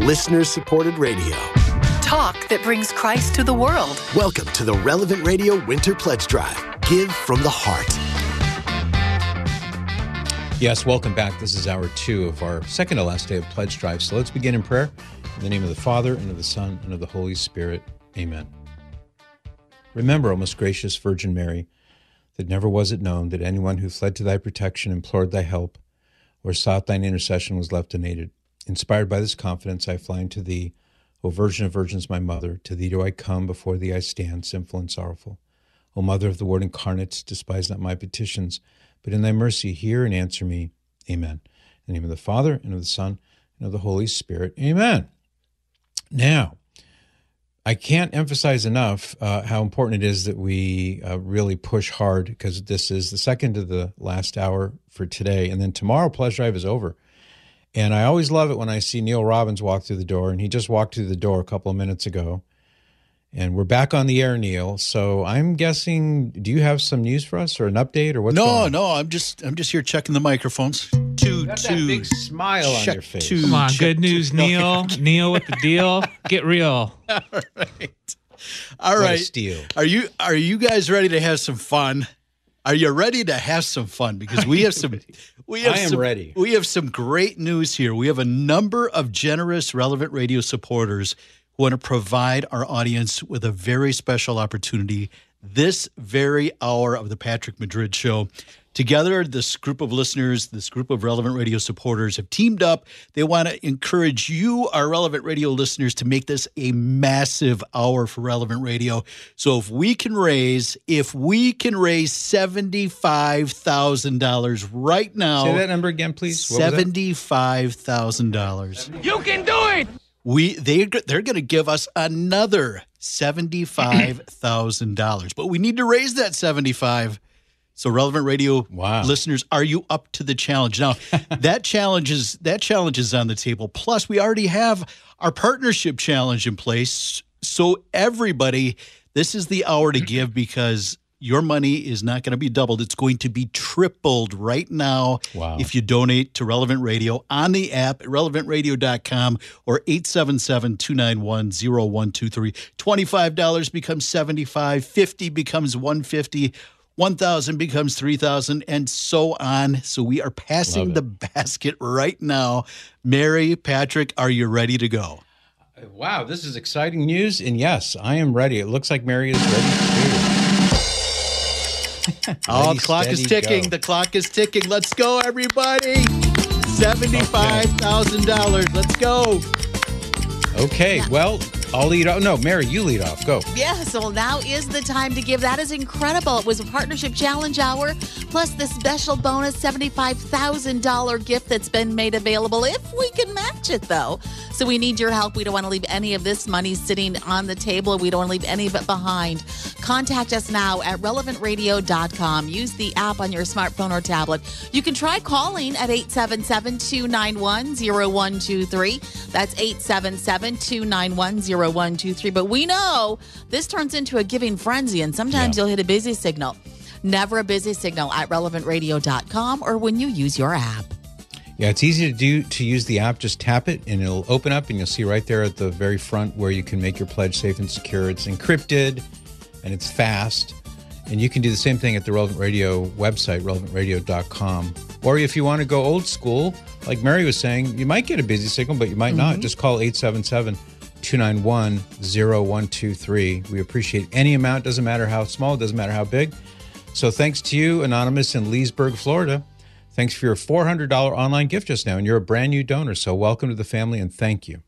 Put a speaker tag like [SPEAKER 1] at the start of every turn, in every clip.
[SPEAKER 1] listener supported radio.
[SPEAKER 2] Talk that brings Christ to the world.
[SPEAKER 1] Welcome to the Relevant Radio Winter Pledge Drive. Give from the heart.
[SPEAKER 3] Yes, welcome back. This is hour two of our second to last day of Pledge Drive. So let's begin in prayer. In the name of the Father, and of the Son, and of the Holy Spirit. Amen. Remember, O most gracious Virgin Mary, that never was it known that anyone who fled to thy protection, implored thy help, or sought thine intercession was left unaided. Inspired by this confidence, I fly unto thee, O Virgin of Virgins, my mother. To thee do I come, before thee I stand, sinful and sorrowful. O Mother of the Word incarnate, despise not my petitions, but in thy mercy hear and answer me. Amen. In the name of the Father, and of the Son, and of the Holy Spirit. Amen. Now, I can't emphasize enough uh, how important it is that we uh, really push hard because this is the second to the last hour for today. And then tomorrow, Pledge Drive is over. And I always love it when I see Neil Robbins walk through the door, and he just walked through the door a couple of minutes ago. And we're back on the air, Neil. So I'm guessing, do you have some news for us or an update or what's
[SPEAKER 4] no,
[SPEAKER 3] going on?
[SPEAKER 4] no. no, I'm just I'm just here checking the microphones. To
[SPEAKER 3] Got
[SPEAKER 4] to
[SPEAKER 3] that big smile on your face.
[SPEAKER 4] to-
[SPEAKER 5] Come on,
[SPEAKER 4] check
[SPEAKER 5] good news,
[SPEAKER 4] no,
[SPEAKER 5] Neil. Neil with the deal. Get real.
[SPEAKER 4] All right. All
[SPEAKER 3] What a steal.
[SPEAKER 4] Are you are you guys ready to have some fun? Are you ready to have some fun? Because we have some we have
[SPEAKER 3] I am
[SPEAKER 4] some,
[SPEAKER 3] ready.
[SPEAKER 4] We have some great news here. We have a number of generous relevant radio supporters who want to provide our audience with a very special opportunity this very hour of the Patrick Madrid show. Together, this group of listeners, this group of relevant radio supporters have teamed up. They want to encourage you, our relevant radio listeners, to make this a massive hour for relevant radio. So if we can raise, if we can raise seventy-five thousand dollars right now,
[SPEAKER 3] Say that number again, please. What was that?
[SPEAKER 4] seventy-five thousand dollars.
[SPEAKER 5] You can do it.
[SPEAKER 4] We they they're going to give us another seventy-five thousand dollars, but we need to raise that seventy-five. So, relevant radio
[SPEAKER 3] Wow.
[SPEAKER 4] listeners, are you up to the challenge? Now, that challenge is that challenge is on the table. Plus, we already have our partnership challenge in place. So, everybody, this is the hour to give because your money is not going to be doubled. It's going to be tripled right now
[SPEAKER 3] Wow.
[SPEAKER 4] if you donate to Relevant Radio on the app at relevantradio.com or 877-291-0123. $25 becomes 75, 50 becomes 150, 1000 becomes 3000 and so on. So we are passing the basket right now. Mary, Patrick, are you ready to go?
[SPEAKER 3] Wow, this is exciting news. And yes, I am ready. It looks like Mary is ready too.
[SPEAKER 4] Oh, the clock is ticking.
[SPEAKER 3] go.
[SPEAKER 4] The clock is ticking. Let's go, everybody. $75,000. Let's go.
[SPEAKER 3] Okay, well, I'll lead off. No, Mary, you lead off. Go.
[SPEAKER 6] Yes, well, now is the time to give. That is incredible. It was a partnership challenge hour, plus the special bonus $75,000 gift that's been made available if we can match it, though. So we need your help. We don't want to leave any of this money sitting on the table. We don't want to leave any of it behind. Contact us now at relevantradio.com. Use the app on your smartphone or tablet. You can try calling at 877 291 0123. That's 877 291 0123. But we know this turns into a giving frenzy, and sometimes
[SPEAKER 3] Yeah.
[SPEAKER 6] you'll hit a busy signal. Never a busy signal at relevantradio.com or when you use your app.
[SPEAKER 3] Yeah, it's easy to do to use the app. Just tap it and it'll open up and you'll see right there at the very front where you can make your pledge safe and secure. It's encrypted and it's fast. And you can do the same thing at the Relevant Radio website, relevantradio.com. Or if you want to go old school, like Mary was saying, you might get a busy signal, but you might not. Mm-hmm. Just call 877 291 0123. We appreciate any amount, doesn't matter how small, doesn't matter how big. So thanks to you, Anonymous in Leesburg, Florida. Thanks for your $400 online gift just now. And you're a brand new donor. So welcome to the family and thank you.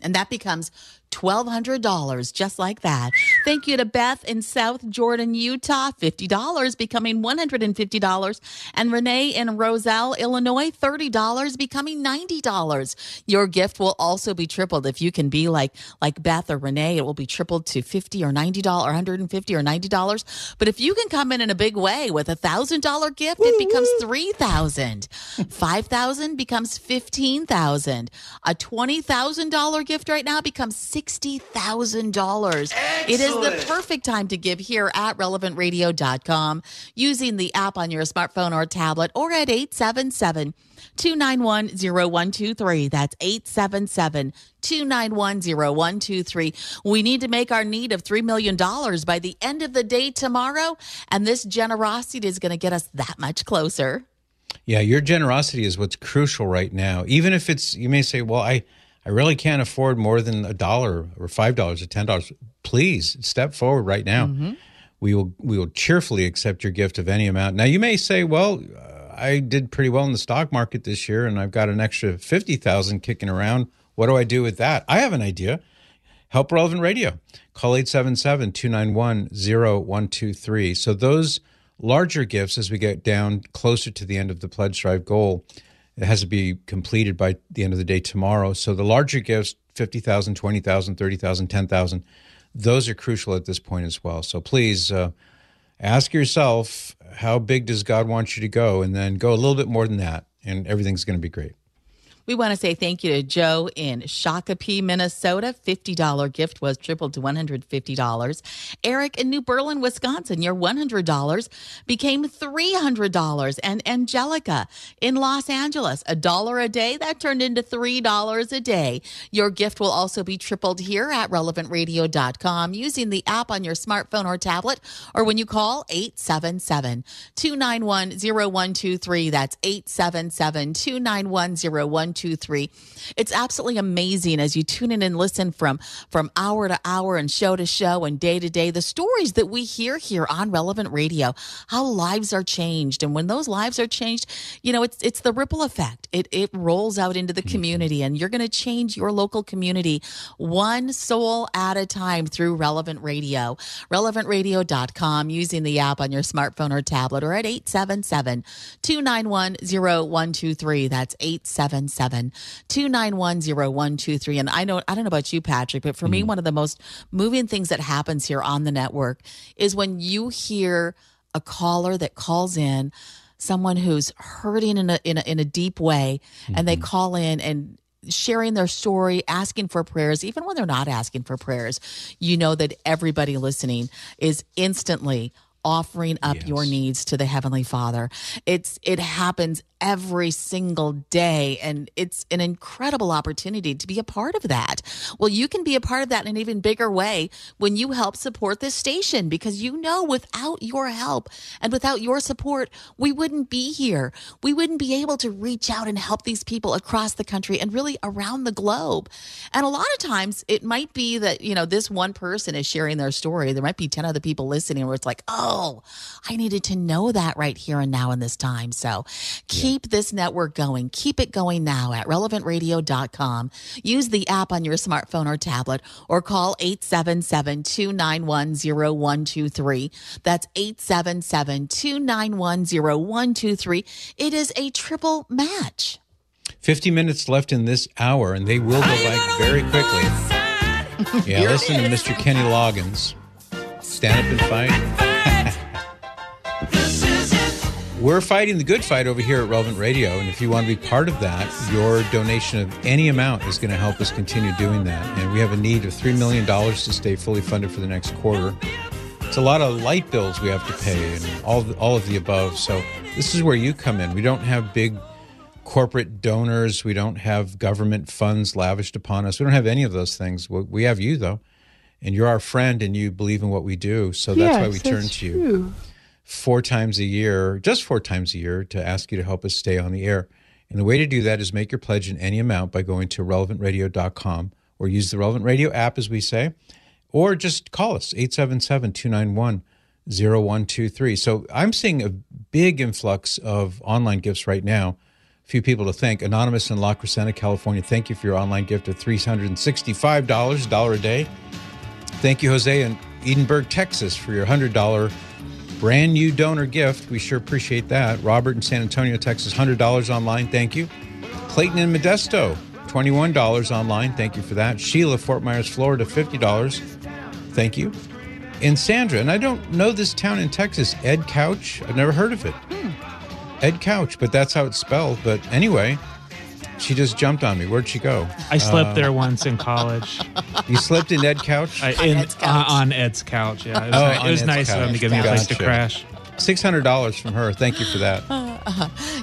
[SPEAKER 6] And that becomes $1,200 just like that. Thank you to Beth in South Jordan, Utah, $50 becoming $150. And Renee in Roselle, Illinois, $30 becoming $90. Your gift will also be tripled. If you can be like like Beth or Renee, it will be tripled to 50 or $90 or 150 or $90. But if you can come in in a big way with a $1,000 gift, it becomes 3,000. 5,000 becomes 15,000. A $20,000 gift right now becomes $60,000. It is the perfect time to give here at relevantradio.com using the app on your smartphone or tablet or at 877 291 0123. That's 877 291 0123. We need to make our need of $3 million by the end of the day tomorrow, and this generosity is going to get us that much closer.
[SPEAKER 3] Yeah, your generosity is what's crucial right now. Even if it's, you may say, well, I, I really can't afford more than a dollar or five dollars or ten dollars. Please step forward right now. We will we will cheerfully accept your gift of any amount. Now you may say, well, uh, I did pretty well in the stock market this year, and I've got an extra fifty thousand kicking around. What do I do with that? I have an idea. Help Relevant Radio. Call 877 291 0123. So, those larger gifts, as we get down closer to the end of the pledge drive goal, it has to be completed by the end of the day tomorrow. So, the larger gifts 50,000, 20,000, 30,000, 10,000 those are crucial at this point as well. So, please uh, ask yourself, how big does God want you to go? And then go a little bit more than that, and everything's going to be great.
[SPEAKER 6] We want to say thank you to Joe in Shakopee, Minnesota. $50 gift was tripled to $150. Eric in New Berlin, Wisconsin, your $100 became $300. And Angelica in Los Angeles, a dollar a day, that turned into $3 a day. Your gift will also be tripled here at relevantradio.com using the app on your smartphone or tablet, or when you call 877 291 0123. That's 877 291 0123. It's absolutely amazing as you tune in and listen from, from hour to hour and show to show and day to day, the stories that we hear here on Relevant Radio, how lives are changed. And when those lives are changed, you know, it's, it's the ripple effect. It, it rolls out into the mm-hmm. community and you're going to change your local community one soul at a time through Relevant Radio. RelevantRadio.com using the app on your smartphone or tablet or at 877 291 0123. That's 877 291 0123. And I know, I don't know about you, Patrick, but for me, mm. one of the most moving things that happens here on the network is when you hear a caller that calls in someone who's hurting in a in a, in a deep way and they mm-hmm. call in and sharing their story asking for prayers. Even when they're not asking for prayers you know that everybody listening is instantly offering up your needs to the heavenly father. It's it happens every single day and it's an incredible opportunity to be a part of that. Well you can be a part of that in an even bigger way when you help support this station because you know without your help and without your support we wouldn't be here. We wouldn't be able to reach out and help these people across the country and really around the globe. And a lot of times it might be that you know this one person is sharing their story. There might be 10 other people listening where it's like oh i needed to know that right here and now in this time so keep this network going keep it going now at relevantradio.com use the app on your smartphone or tablet or call 877-291-0123 that's 877-291-0123 it is a triple match
[SPEAKER 3] 50 minutes left in this hour, and they will go by very quickly. Yeah, listen to Mr. Kenny Loggins. Stand up and fight. We're fighting the good fight over here at Relevant Radio, and if you want to be part of that, your donation of any amount is going to help us continue doing that. And we have a need of $3 million to stay fully funded for the next quarter. It's a lot of light bills we have to pay and all, all of the above. So this is where you come in. We don't have big corporate donors. We don't have government funds lavished upon us. We don't have any of those things. We we have you, though, and you're our friend, and you believe in what we do. So that's why we turn to you four times a year, just four times a year, to ask you to help us stay on the air. And the way to do that is make your pledge in any amount by going to relevantradio.com or use the Relevant Radio app, as we say, or just call us 877 291 0123. So I'm seeing a big influx of online gifts right now. A few people to thank. Anonymous in La Crescenta, California, thank you for your online gift of $365, a dollar a day. Thank you, Jose in Edinburg, Texas, for your $100 brand new donor gift. We sure appreciate that. Robert in San Antonio, Texas, $100 online. Thank you. Clayton in Modesto, $21 online. Thank you for that. Sheila, Fort Myers, Florida, $50. Thank you. And Sandra, and I don't know this town in Texas, Ed Couch. I've never heard of it. Hmm. Ed Couch, but that's how it's spelled. But anyway, She just jumped on me. Where'd she go?
[SPEAKER 5] I slept there once in college.
[SPEAKER 3] You slept in Ed couch?
[SPEAKER 5] I, in,
[SPEAKER 6] Ed's
[SPEAKER 5] uh,
[SPEAKER 6] couch.
[SPEAKER 5] on Ed's couch. Yeah, it was,
[SPEAKER 3] Oh,
[SPEAKER 5] ni- it was
[SPEAKER 3] Ed's
[SPEAKER 5] nice of him to give me a place to crash.
[SPEAKER 3] Six hundred dollars from her. Thank you for that.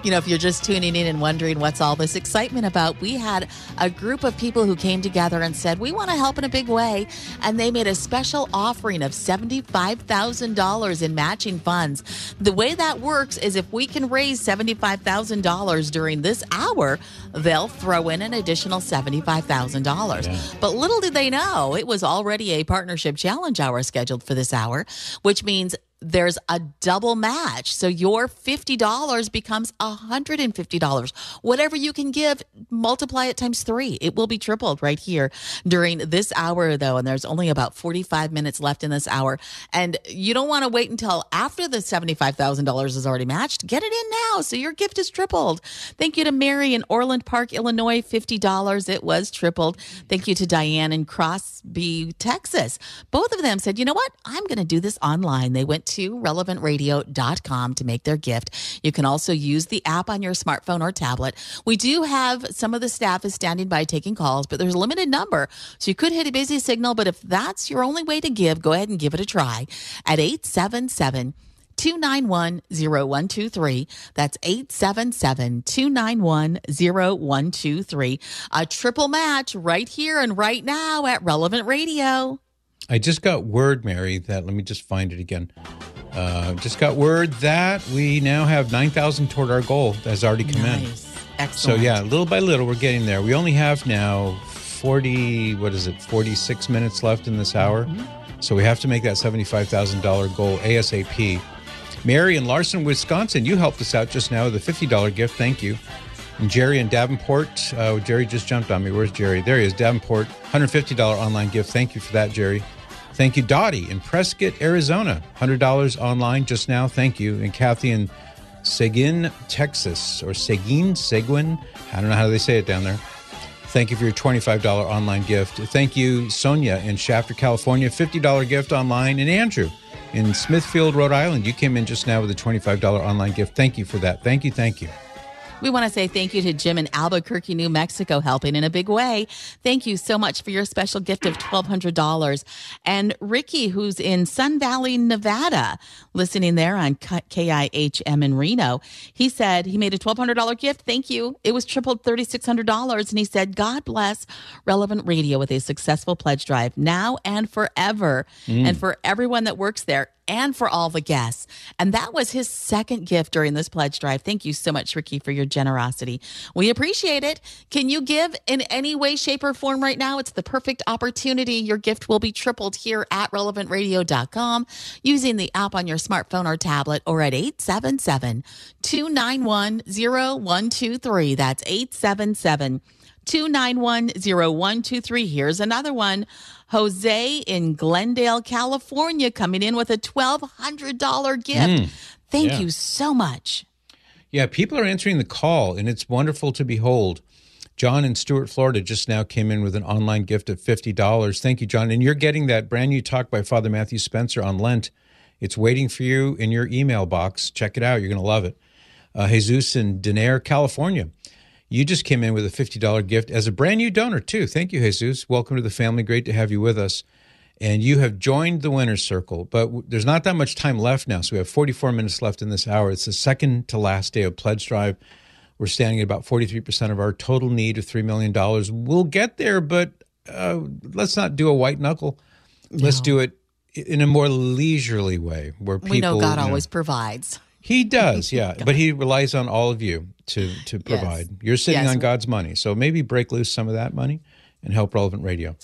[SPEAKER 6] You know, if you're just tuning in and wondering what's all this excitement about, we had a group of people who came together and said, We want to help in a big way. And they made a special offering of $75,000 in matching funds. The way that works is if we can raise $75,000 during this hour, they'll throw in an additional $75,000. But little did they know, it was already a partnership challenge hour scheduled for this hour, which means there's a double match. So your $50 becomes $150. Whatever you can give, multiply it times three. It will be tripled right here during this hour, though. And there's only about 45 minutes left in this hour. And you don't want to wait until after the $75,000 is already matched. Get it in now. So your gift is tripled. Thank you to Mary in Orland Park, Illinois, $50. It was tripled. Thank you to Diane in Crosby, Texas. Both of them said, you know what? I'm going to do this online. They went to relevantradio.com to make their gift. You can also use the app on your smartphone or tablet. We do have some of the staff is standing by taking calls, but there's a limited number. So you could hit a busy signal, but if that's your only way to give, go ahead and give it a try at 877 291 0123. That's 877 291 0123. A triple match right here and right now at Relevant Radio.
[SPEAKER 3] I just got word, Mary, that let me just find it again. Uh, just got word that we now have 9,000 toward our goal that has already come in.
[SPEAKER 6] Nice.
[SPEAKER 3] So, yeah, little by little, we're getting there. We only have now 40, what is it, 46 minutes left in this hour. So we have to make that $75,000 goal ASAP. Mary in Larsen, Wisconsin, you helped us out just now with a $50 gift. Thank you. And Jerry in Davenport, uh, Jerry just jumped on me. Where's Jerry? There he is, Davenport, $150 online gift. Thank you for that, Jerry. Thank you, Dottie in Prescott, Arizona, $100 online just now. Thank you. And Kathy in Seguin, Texas, or Seguin, Seguin. I don't know how they say it down there. Thank you for your $25 online gift. Thank you, Sonia in Shafter, California, $50 gift online. And Andrew in Smithfield, Rhode Island, you came in just now with a $25 online gift. Thank you for that. Thank you. Thank you.
[SPEAKER 6] We want to say thank you to Jim in Albuquerque, New Mexico, helping in a big way. Thank you so much for your special gift of $1,200. And Ricky, who's in Sun Valley, Nevada, listening there on KIHM in Reno, he said he made a $1,200 gift. Thank you. It was tripled $3,600. And he said, God bless Relevant Radio with a successful pledge drive now and forever. Mm. And for everyone that works there, and for all the guests. And that was his second gift during this pledge drive. Thank you so much, Ricky, for your generosity. We appreciate it. Can you give in any way, shape, or form right now? It's the perfect opportunity. Your gift will be tripled here at relevantradio.com using the app on your smartphone or tablet or at 877 291 0123. That's 877 291 0123. Here's another one. Jose in Glendale, California, coming in with a $1,200 gift. Thank
[SPEAKER 3] yeah.
[SPEAKER 6] you so much.
[SPEAKER 3] Yeah, people are answering the call, and it's wonderful to behold. John in Stuart, Florida, just now came in with an online gift of $50. Thank you, John. And you're getting that brand new talk by Father Matthew Spencer on Lent. It's waiting for you in your email box. Check it out. You're going to love it. Uh, Jesus in Denair, California. You just came in with a $50 gift as a brand new donor, too. Thank you, Jesus. Welcome to the family. Great to have you with us. And you have joined the winner's circle, but w- there's not that much time left now. So we have 44 minutes left in this hour. It's the second to last day of Pledge Drive. We're standing at about 43% of our total need of $3 million. We'll get there, but uh, let's not do a white knuckle. Let's do it in a more leisurely way where people.
[SPEAKER 6] we know God
[SPEAKER 3] you know-
[SPEAKER 6] always provides.
[SPEAKER 3] He does, yeah, but he relies on all of you to to provide. You're sitting
[SPEAKER 6] Yes.
[SPEAKER 3] on God's money, so maybe break loose some of that money and help Relevant Radio.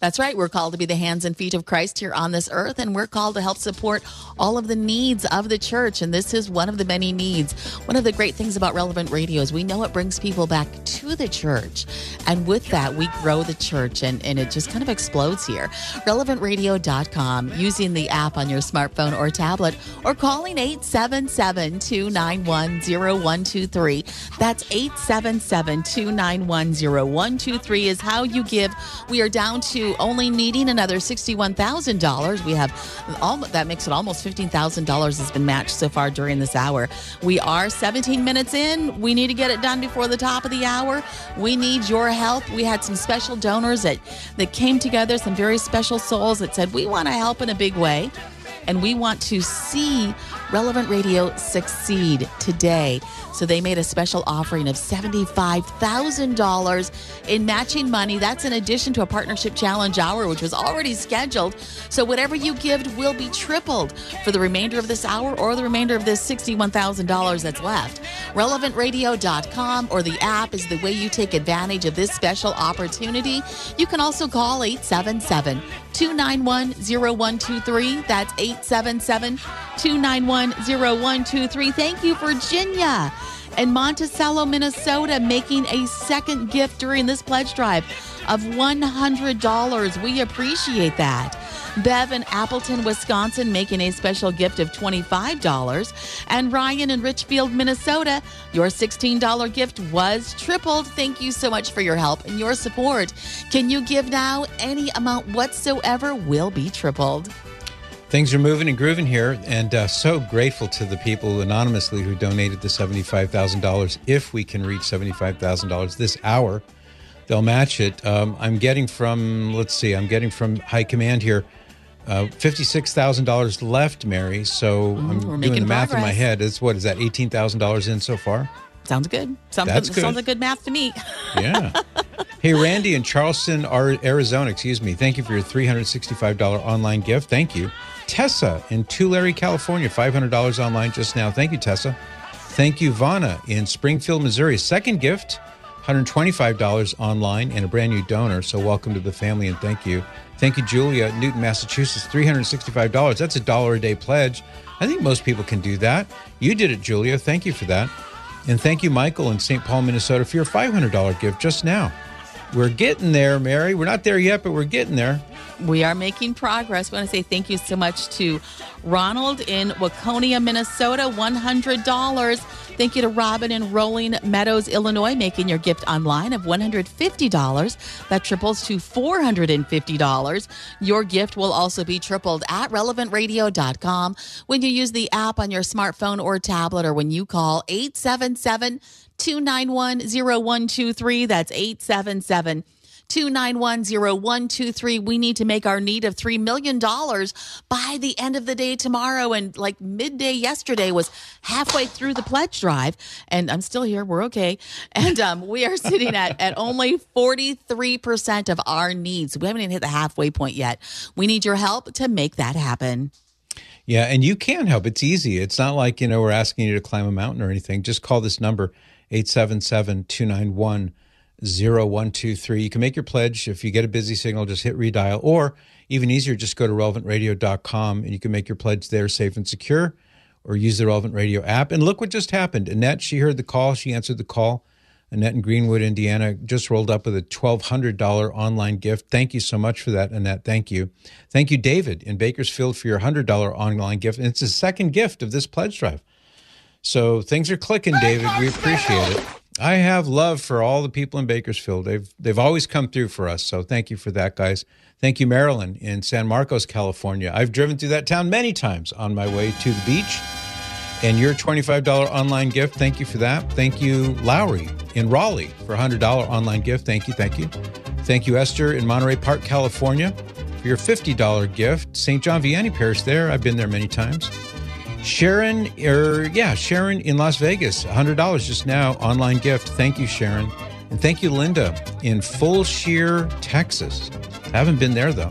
[SPEAKER 6] That's right. We're called to be the hands and feet of Christ here on this earth, and we're called to help support all of the needs of the church. And this is one of the many needs. One of the great things about Relevant Radio is we know it brings people back to the church. And with that, we grow the church, and, and it just kind of explodes here. RelevantRadio.com, using the app on your smartphone or tablet, or calling 877 291 0123. That's 877 291 0123 is how you give. We are down to Only needing another $61,000. We have all that makes it almost $15,000 has been matched so far during this hour. We are 17 minutes in. We need to get it done before the top of the hour. We need your help. We had some special donors that, that came together, some very special souls that said, We want to help in a big way and we want to see Relevant Radio succeed today. So they made a special offering of $75,000 in matching money. That's in addition to a partnership challenge hour, which was already scheduled. So whatever you give will be tripled for the remainder of this hour or the remainder of this $61,000 that's left. RelevantRadio.com or the app is the way you take advantage of this special opportunity. You can also call 877 291 0123. That's 877 291 0123. Thank you, Virginia and Monticello, Minnesota, making a second gift during this pledge drive of $100. We appreciate that. Bev in Appleton, Wisconsin, making a special gift of $25. And Ryan in Richfield, Minnesota, your $16 gift was tripled. Thank you so much for your help and your support. Can you give now? Any amount whatsoever will be tripled.
[SPEAKER 3] Things are moving and grooving here, and uh, so grateful to the people anonymously who donated the $75,000. If we can reach $75,000 this hour, they'll match it. Um, I'm getting from, let's see, I'm getting from High Command here uh, $56,000 left, Mary. So
[SPEAKER 6] Mm,
[SPEAKER 3] I'm doing the math in my head. It's what is that, $18,000 in so far?
[SPEAKER 6] Sounds good. Sounds
[SPEAKER 3] That's
[SPEAKER 6] good. Sounds like good math to me.
[SPEAKER 3] Yeah. hey, Randy in Charleston, Ar- Arizona, excuse me. Thank you for your $365 online gift. Thank you. Tessa in Tulare, California, $500 online just now. Thank you, Tessa. Thank you, Vana in Springfield, Missouri. Second gift, $125 online and a brand new donor. So welcome to the family and thank you. Thank you, Julia, Newton, Massachusetts, $365. That's a dollar a day pledge. I think most people can do that. You did it, Julia. Thank you for that. And thank you, Michael in St. Paul, Minnesota, for your $500 gift just now. We're getting there, Mary. We're not there yet, but we're getting there.
[SPEAKER 6] We are making progress. We want to say thank you so much to Ronald in Waconia, Minnesota, $100. Thank you to Robin in Rolling Meadows, Illinois, making your gift online of $150. That triples to $450. Your gift will also be tripled at relevantradio.com when you use the app on your smartphone or tablet or when you call 877 291 0123. That's 877 2910123. We need to make our need of $3 million by the end of the day tomorrow. And like midday yesterday was halfway through the pledge drive. And I'm still here. We're okay. And um, we are sitting at, at only 43% of our needs. We haven't even hit the halfway point yet. We need your help to make that happen.
[SPEAKER 3] Yeah, and you can help. It's easy. It's not like, you know, we're asking you to climb a mountain or anything. Just call this number, 877 291 0123. You can make your pledge. If you get a busy signal, just hit redial. Or even easier, just go to relevantradio.com and you can make your pledge there safe and secure or use the Relevant Radio app. And look what just happened. Annette, she heard the call. She answered the call. Annette in Greenwood, Indiana, just rolled up with a $1,200 online gift. Thank you so much for that, Annette. Thank you. Thank you, David in Bakersfield, for your $100 online gift. And it's the second gift of this pledge drive. So things are clicking, David. We appreciate it. I have love for all the people in Bakersfield. They've they've always come through for us. So thank you for that, guys. Thank you, Marilyn in San Marcos, California. I've driven through that town many times on my way to the beach. And your $25 online gift, thank you for that. Thank you, Lowry in Raleigh for a $100 online gift. Thank you, thank you. Thank you, Esther in Monterey Park, California for your $50 gift. St. John Vianney Parish there. I've been there many times. Sharon, er, yeah, Sharon in Las Vegas, $100 just now, online gift. Thank you, Sharon. And thank you, Linda in Fulshear, Texas. Haven't been there though.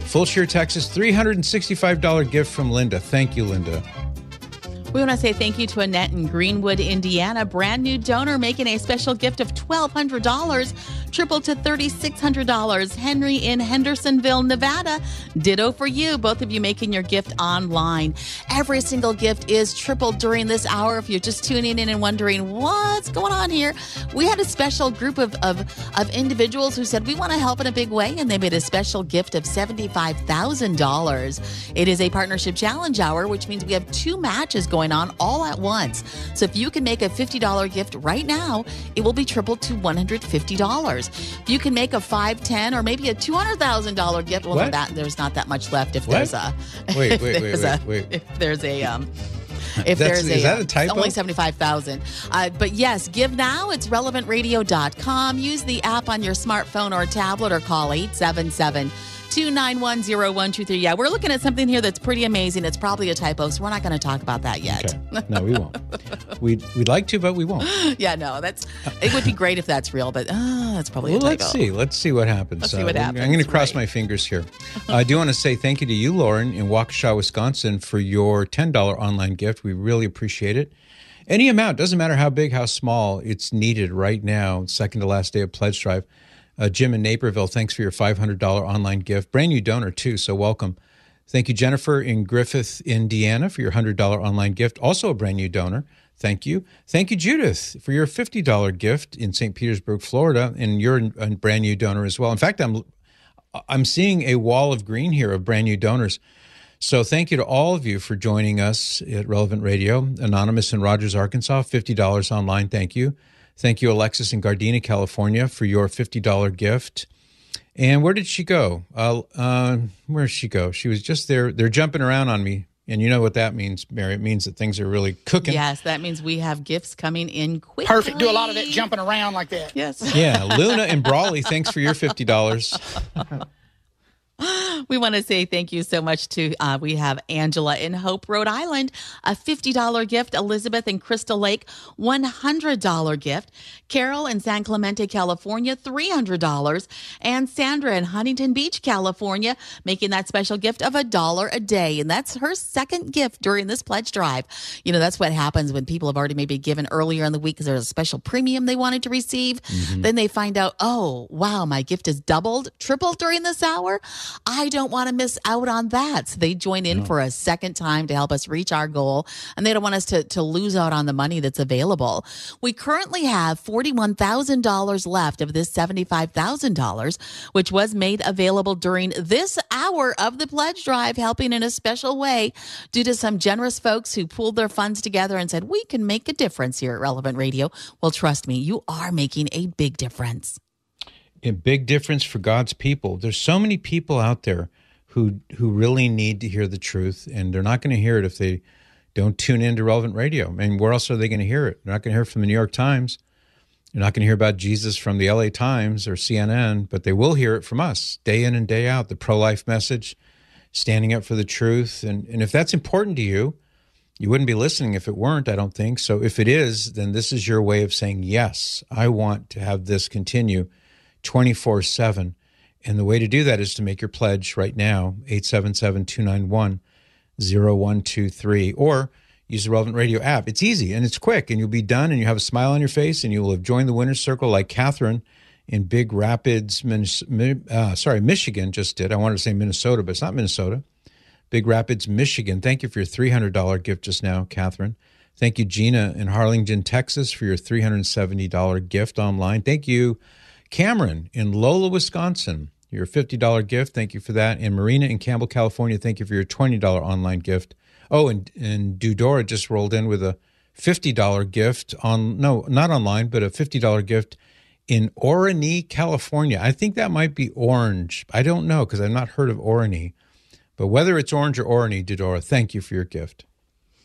[SPEAKER 3] Fulshear, Texas, $365 gift from Linda. Thank you, Linda.
[SPEAKER 6] We want to say thank you to Annette in Greenwood, Indiana, brand new donor making a special gift of $1,200, triple to $3,600. Henry in Hendersonville, Nevada, ditto for you. Both of you making your gift online. Every single gift is tripled during this hour. If you're just tuning in and wondering what's going on here, we had a special group of, of, of individuals who said, We want to help in a big way, and they made a special gift of $75,000. It is a partnership challenge hour, which means we have two matches going on all at once. So if you can make a $50 gift right now, it will be tripled to $150. If you can make a five, ten, or maybe a two hundred thousand dollar gift, well, that there's not that much left. If
[SPEAKER 3] What?
[SPEAKER 6] there's a
[SPEAKER 3] Wait,
[SPEAKER 6] if
[SPEAKER 3] wait, wait,
[SPEAKER 6] there's
[SPEAKER 3] wait,
[SPEAKER 6] a,
[SPEAKER 3] wait.
[SPEAKER 6] if there's a um. If
[SPEAKER 3] That's-
[SPEAKER 6] there's
[SPEAKER 3] is
[SPEAKER 6] a,
[SPEAKER 3] that
[SPEAKER 6] uh,
[SPEAKER 3] a typo?
[SPEAKER 6] Only 75,000. Uh, but yes, give now. It's relevantradio.com. Use the app on your smartphone or tablet or call 877 291 0123. Yeah, we're looking at something here that's pretty amazing. It's probably a typo, so we're not going to talk about that yet.
[SPEAKER 3] Okay. No, we won't. We'd, we'd like to, but we won't.
[SPEAKER 6] yeah, no, that's it would be great if that's real, but uh, that's probably
[SPEAKER 3] Well,
[SPEAKER 6] a typo.
[SPEAKER 3] let's see. Let's see what happens.
[SPEAKER 6] Let's see what
[SPEAKER 3] I'm-
[SPEAKER 6] happens,
[SPEAKER 3] I'm going to cross
[SPEAKER 6] right.
[SPEAKER 3] my fingers here. Uh, I do want to say thank you to you, Lauren, in Waukesha, Wisconsin, for your $10 online gift. We really appreciate it. Any amount, doesn't matter how big, how small, it's needed right now. Second to last day of Pledge Drive. Uh, Jim in Naperville, thanks for your $500 online gift. Brand new donor, too, so welcome. Thank you, Jennifer in Griffith, Indiana, for your $100 online gift. Also a brand new donor. Thank you. Thank you, Judith, for your $50 gift in St. Petersburg, Florida, and you're a brand new donor as well. In fact, I'm I'm seeing a wall of green here of brand new donors. So thank you to all of you for joining us at Relevant Radio. Anonymous in Rogers, Arkansas, $50 online. Thank you. Thank you, Alexis in Gardena, California, for your $50 gift. And where did she go? Uh, uh, where did she go? She was just there. They're jumping around on me. And you know what that means, Mary? It means that things are really cooking.
[SPEAKER 6] Yes, that means we have gifts coming in quickly.
[SPEAKER 7] Perfect. Do a lot of that jumping around like that.
[SPEAKER 6] Yes.
[SPEAKER 3] Yeah. Luna and Brawley, thanks for your $50.
[SPEAKER 6] We want to say thank you so much to, uh, we have Angela in Hope, Rhode Island, a $50 gift. Elizabeth in Crystal Lake, $100 gift. Carol in San Clemente, California, $300. And Sandra in Huntington Beach, California, making that special gift of a dollar a day. And that's her second gift during this pledge drive. You know, that's what happens when people have already maybe given earlier in the week because there's a special premium they wanted to receive. Then they find out, oh, wow, my gift is doubled, tripled during this hour. I don't want to miss out on that. So they join in for a second time to help us reach our goal. And they don't want us to, to lose out on the money that's available. We currently have $41,000 left of this $75,000, which was made available during this hour of the pledge drive, helping in a special way due to some generous folks who pooled their funds together and said, we can make a difference here at Relevant Radio. Well, trust me, you are making a big difference.
[SPEAKER 3] A big difference for God's people. There's so many people out there who who really need to hear the truth, and they're not going to hear it if they don't tune into relevant radio. I mean, where else are they going to hear it? They're not going to hear it from the New York Times. You're not going to hear about Jesus from the LA Times or CNN, but they will hear it from us day in and day out. The pro life message, standing up for the truth. And, and if that's important to you, you wouldn't be listening if it weren't, I don't think. So if it is, then this is your way of saying, yes, I want to have this continue 24 7. And the way to do that is to make your pledge right now, 877 291 0123, or use the Relevant Radio app. It's easy and it's quick, and you'll be done, and you have a smile on your face, and you will have joined the winner's circle like Catherine in Big Rapids, uh, sorry, Michigan just did. I wanted to say Minnesota, but it's not Minnesota. Big Rapids, Michigan. Thank you for your $300 gift just now, Catherine. Thank you, Gina in Harlingen, Texas, for your $370 gift online. Thank you, Cameron in Lola, Wisconsin, your $50 gift. Thank you for that. And Marina in Campbell, California, thank you for your $20 online gift. Oh, and, and Dudora just rolled in with a $50 gift on, no, not online, but a $50 gift in Orony, California. I think that might be orange. I don't know because I've not heard of Orony. But whether it's orange or Orony, Dudora, thank you for your gift.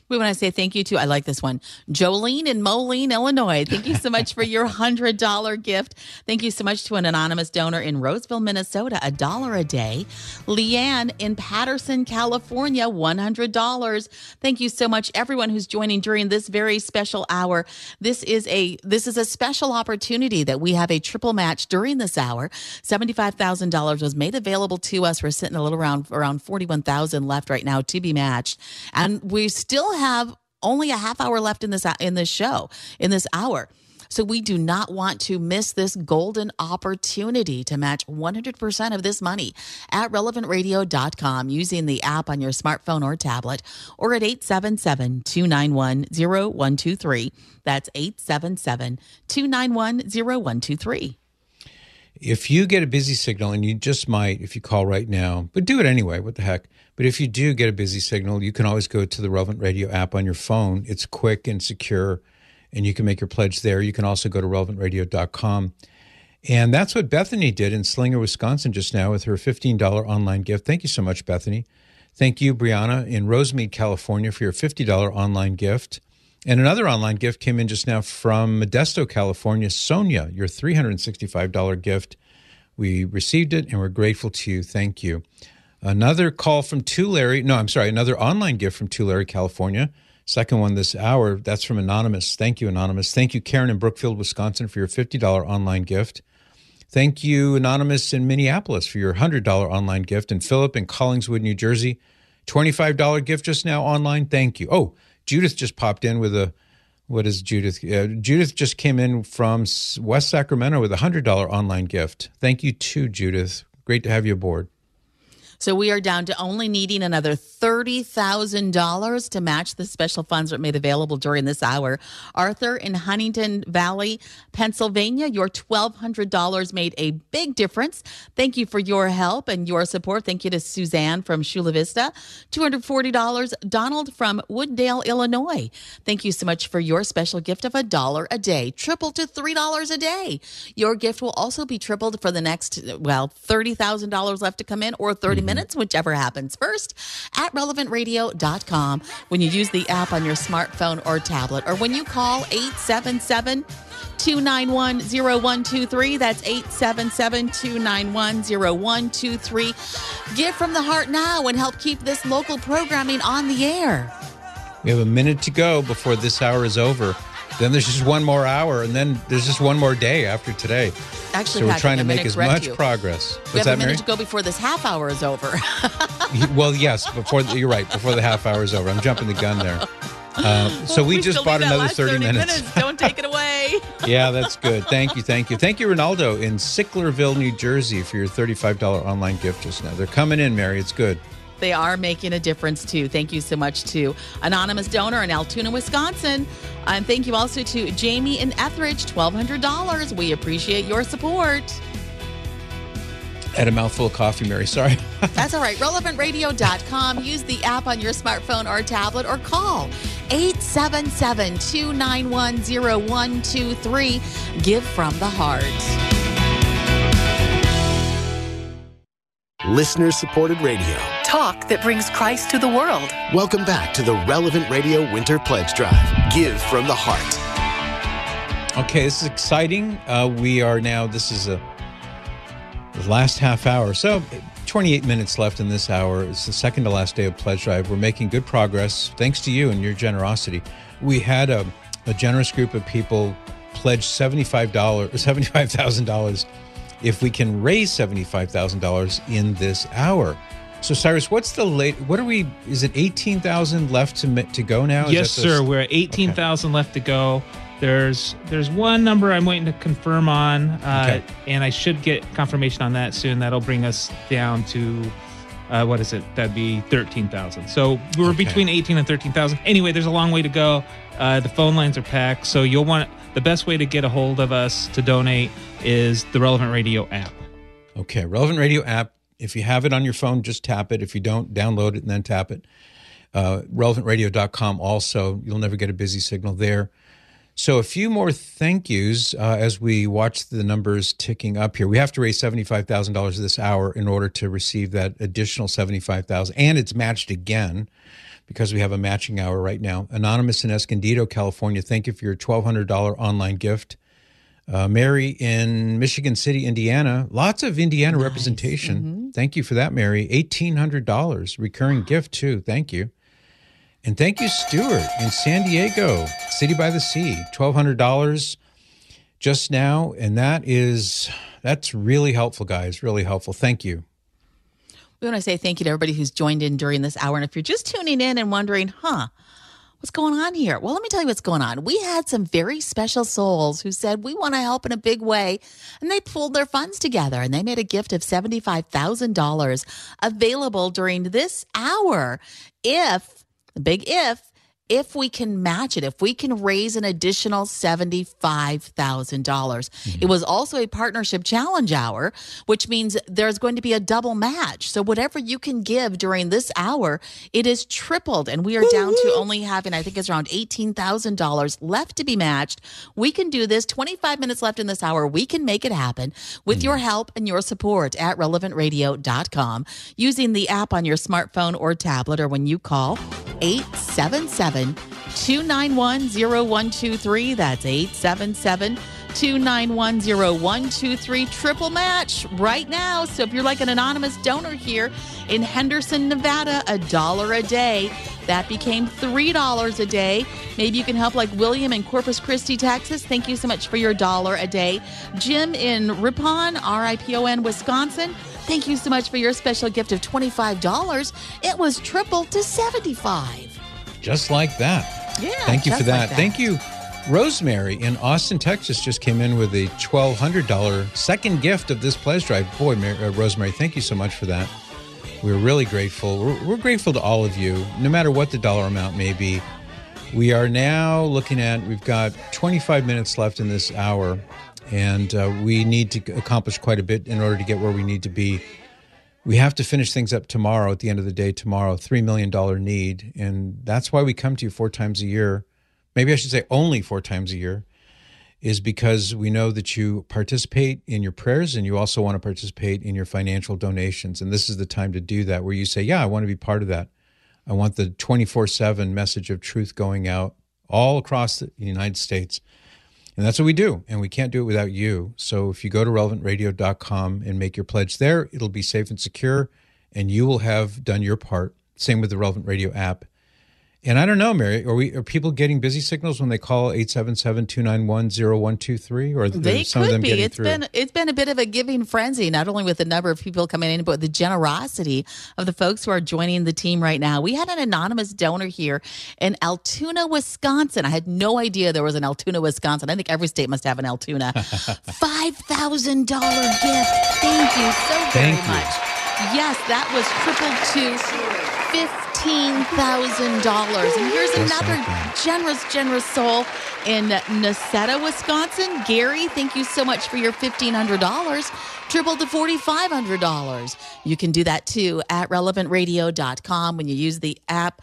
[SPEAKER 6] We want to say thank you to, I like this one, Jolene in Moline, Illinois. Thank you so much for your $100 gift. Thank you so much to an anonymous donor in Roseville, Minnesota, a dollar a day. Leanne in Patterson, California, $100. Thank you so much, everyone who's joining during this very special hour. This is a, this is a special opportunity that we have a triple match during this hour. $75,000 was made available to us. We're sitting a little around, around 41,000 left right now to be matched. And we still have only a half hour left in this in this show in this hour. So we do not want to miss this golden opportunity to match 100% of this money at relevantradio.com using the app on your smartphone or tablet or at 877-291-0123. That's 877-291-0123.
[SPEAKER 3] If you get a busy signal, and you just might if you call right now, but do it anyway, what the heck. But if you do get a busy signal, you can always go to the Relevant Radio app on your phone. It's quick and secure, and you can make your pledge there. You can also go to relevantradio.com And that's what Bethany did in Slinger, Wisconsin just now with her $15 online gift. Thank you so much, Bethany. Thank you, Brianna, in Rosemead, California, for your $50 online gift. And another online gift came in just now from Modesto, California. Sonia, your $365 gift. We received it and we're grateful to you. Thank you. Another call from Tulare. No, I'm sorry, another online gift from Tulare, California. Second one this hour. That's from Anonymous. Thank you, Anonymous. Thank you, Karen in Brookfield, Wisconsin, for your $50 online gift. Thank you, Anonymous in Minneapolis, for your $100 online gift. And Philip in Collingswood, New Jersey, $25 gift just now online. Thank you. Oh, Judith just popped in with a, what is Judith? Uh, Judith just came in from West Sacramento with a $100 online gift. Thank you too, Judith. Great to have you aboard.
[SPEAKER 6] So we are down to only needing another $30,000 to match the special funds that made available during this hour. Arthur in Huntingdon Valley, Pennsylvania, your $1,200 made a big difference. Thank you for your help and your support. Thank you to Suzanne from Chula Vista. $240, Donald from Wooddale, Illinois. Thank you so much for your special gift of a dollar a day, tripled to $3 a day. Your gift will also be tripled for the next, well, $30,000 left to come in or 30 minutes minutes, whichever happens first, at relevantradio.com when you use the app on your smartphone or tablet, or when you call 877 291 0123. That's 877 291 0123. Give from the heart now and help keep this local programming on the air.
[SPEAKER 3] We have a minute to go before this hour is over. Then there's just one more hour, and then there's just one more day after today.
[SPEAKER 6] Actually,
[SPEAKER 3] so we're
[SPEAKER 6] Patrick,
[SPEAKER 3] trying to make as much
[SPEAKER 6] you.
[SPEAKER 3] progress.
[SPEAKER 6] We have
[SPEAKER 3] that,
[SPEAKER 6] a minute
[SPEAKER 3] Mary?
[SPEAKER 6] to go before this half hour is over.
[SPEAKER 3] well, yes, before the, you're right. Before the half hour is over, I'm jumping the gun there. Uh, so we, just bought another
[SPEAKER 6] last
[SPEAKER 3] 30, minutes.
[SPEAKER 6] Don't take it away.
[SPEAKER 3] yeah, that's good. Thank you, thank you, thank you, Ronaldo in Sicklerville, New Jersey, for your thirty-five dollar online gift just now. They're coming in, Mary. It's good.
[SPEAKER 6] They are making a difference too. Thank you so much to anonymous donor in Altoona, Wisconsin, and thank you also to Jamie in Etheridge, twelve hundred dollars. We appreciate your support.
[SPEAKER 3] Had a mouthful of coffee, Mary. Sorry.
[SPEAKER 6] That's all right. RelevantRadio.com. Use the app on your smartphone or tablet or call 877 291 0123. Give from the heart.
[SPEAKER 1] Listener supported radio.
[SPEAKER 2] Talk that brings Christ to the world.
[SPEAKER 1] Welcome back to the Relevant Radio Winter Pledge Drive. Give from the heart.
[SPEAKER 3] Okay, this is exciting. Uh, we are now. This is a the last half hour. So, 28 minutes left in this hour. It's the second to last day of pledge drive. We're making good progress thanks to you and your generosity. We had a, a generous group of people pledge $75, $75,000 if we can raise $75,000 in this hour. So Cyrus, what's the late? What are we? Is it eighteen thousand left to to go now? Is
[SPEAKER 5] yes, sir. We're at eighteen thousand left to go. There's there's one number I'm waiting to confirm on, uh,
[SPEAKER 3] Okay.
[SPEAKER 5] and I should get confirmation on that soon. That'll bring us down to uh, what is it? That'd be thirteen thousand. So we're
[SPEAKER 3] Okay.
[SPEAKER 5] between eighteen and thirteen thousand. Anyway, there's a long way to go. Uh, the phone lines are packed, so you'll want the best way to get a hold of us to donate is the Relevant Radio app.
[SPEAKER 3] Okay, Relevant Radio app. If you have it on your phone, just tap it. If you don't, download it and then tap it. Uh, relevantradio.com also. You'll never get a busy signal there. So, a few more thank yous uh, as we watch the numbers ticking up here. We have to raise $75,000 this hour in order to receive that additional $75,000. And it's matched again because we have a matching hour right now. Anonymous in Escondido, California, thank you for your $1,200 online gift. Uh, Mary in Michigan City, Indiana. Lots of Indiana representation. Thank you for that, Mary. $1,800 recurring gift, too. Thank you. And thank you, Stuart in San Diego, City by the Sea. $1,200 just now. And that is, that's really helpful, guys. Really helpful. Thank you.
[SPEAKER 6] We want to say thank you to everybody who's joined in during this hour. And if you're just tuning in and wondering, huh, what's going on here? Well, let me tell you what's going on. We had some very special souls who said, we want to help in a big way. And they pulled their funds together and they made a gift of $75,000 available during this hour. If, the big if, if we can match it, if we can raise an additional $75,000. dollars mm-hmm. It was also a partnership challenge hour, which means there's going to be a double match. So whatever you can give during this hour, it is tripled. And we are down to only having, I think it's around $18,000 left to be matched. We can do this 25 minutes left in this hour. We can make it happen with your mm-hmm. help and your support at relevantradio.com using the app on your smartphone or tablet or when you call 877 291 0123. That's 877 291 0123. Triple match right now. So if you're like an anonymous donor here in Henderson, Nevada, a dollar a day. That became $3 a day. Maybe you can help like William in Corpus Christi, Texas. Thank you so much for your dollar a day. Jim in Ripon, R I P O N, Wisconsin. Thank you so much for your special gift of $25. It was tripled to 75
[SPEAKER 3] Just like that.
[SPEAKER 6] Yeah.
[SPEAKER 3] Thank you for that.
[SPEAKER 6] like
[SPEAKER 3] Thank you. Rosemary in Austin, Texas just came in with a $1,200 second gift of this pledge drive. Boy, Mary, uh, Rosemary, thank you so much for that. We're really grateful. We're, we're grateful to all of you, no matter what the dollar amount may be. We are now looking at, we've got 25 minutes left in this hour, and uh, we need to accomplish quite a bit in order to get where we need to be. We have to finish things up tomorrow at the end of the day, tomorrow, $3 million need. And that's why we come to you four times a year. Maybe I should say only four times a year, is because we know that you participate in your prayers and you also want to participate in your financial donations. And this is the time to do that, where you say, Yeah, I want to be part of that. I want the 24 7 message of truth going out all across the United States. And that's what we do. And we can't do it without you. So if you go to relevantradio.com and make your pledge there, it'll be safe and secure, and you will have done your part. Same with the Relevant Radio app. And I don't know, Mary, are we are people getting busy signals when they call 877-291-0123 or
[SPEAKER 6] they could be. It's
[SPEAKER 3] through?
[SPEAKER 6] been it's been a bit of a giving frenzy, not only with the number of people coming in, but the generosity of the folks who are joining the team right now. We had an anonymous donor here in Altoona, Wisconsin. I had no idea there was an Altoona, Wisconsin. I think every state must have an Altoona. Five thousand dollar gift. Thank you so very
[SPEAKER 3] Thank
[SPEAKER 6] much. You. Yes, that was triple two. $15,000. And here's another generous, generous soul in Nosetta, Wisconsin. Gary, thank you so much for your $1,500. tripled to $4,500. You can do that too at relevantradio.com when you use the app.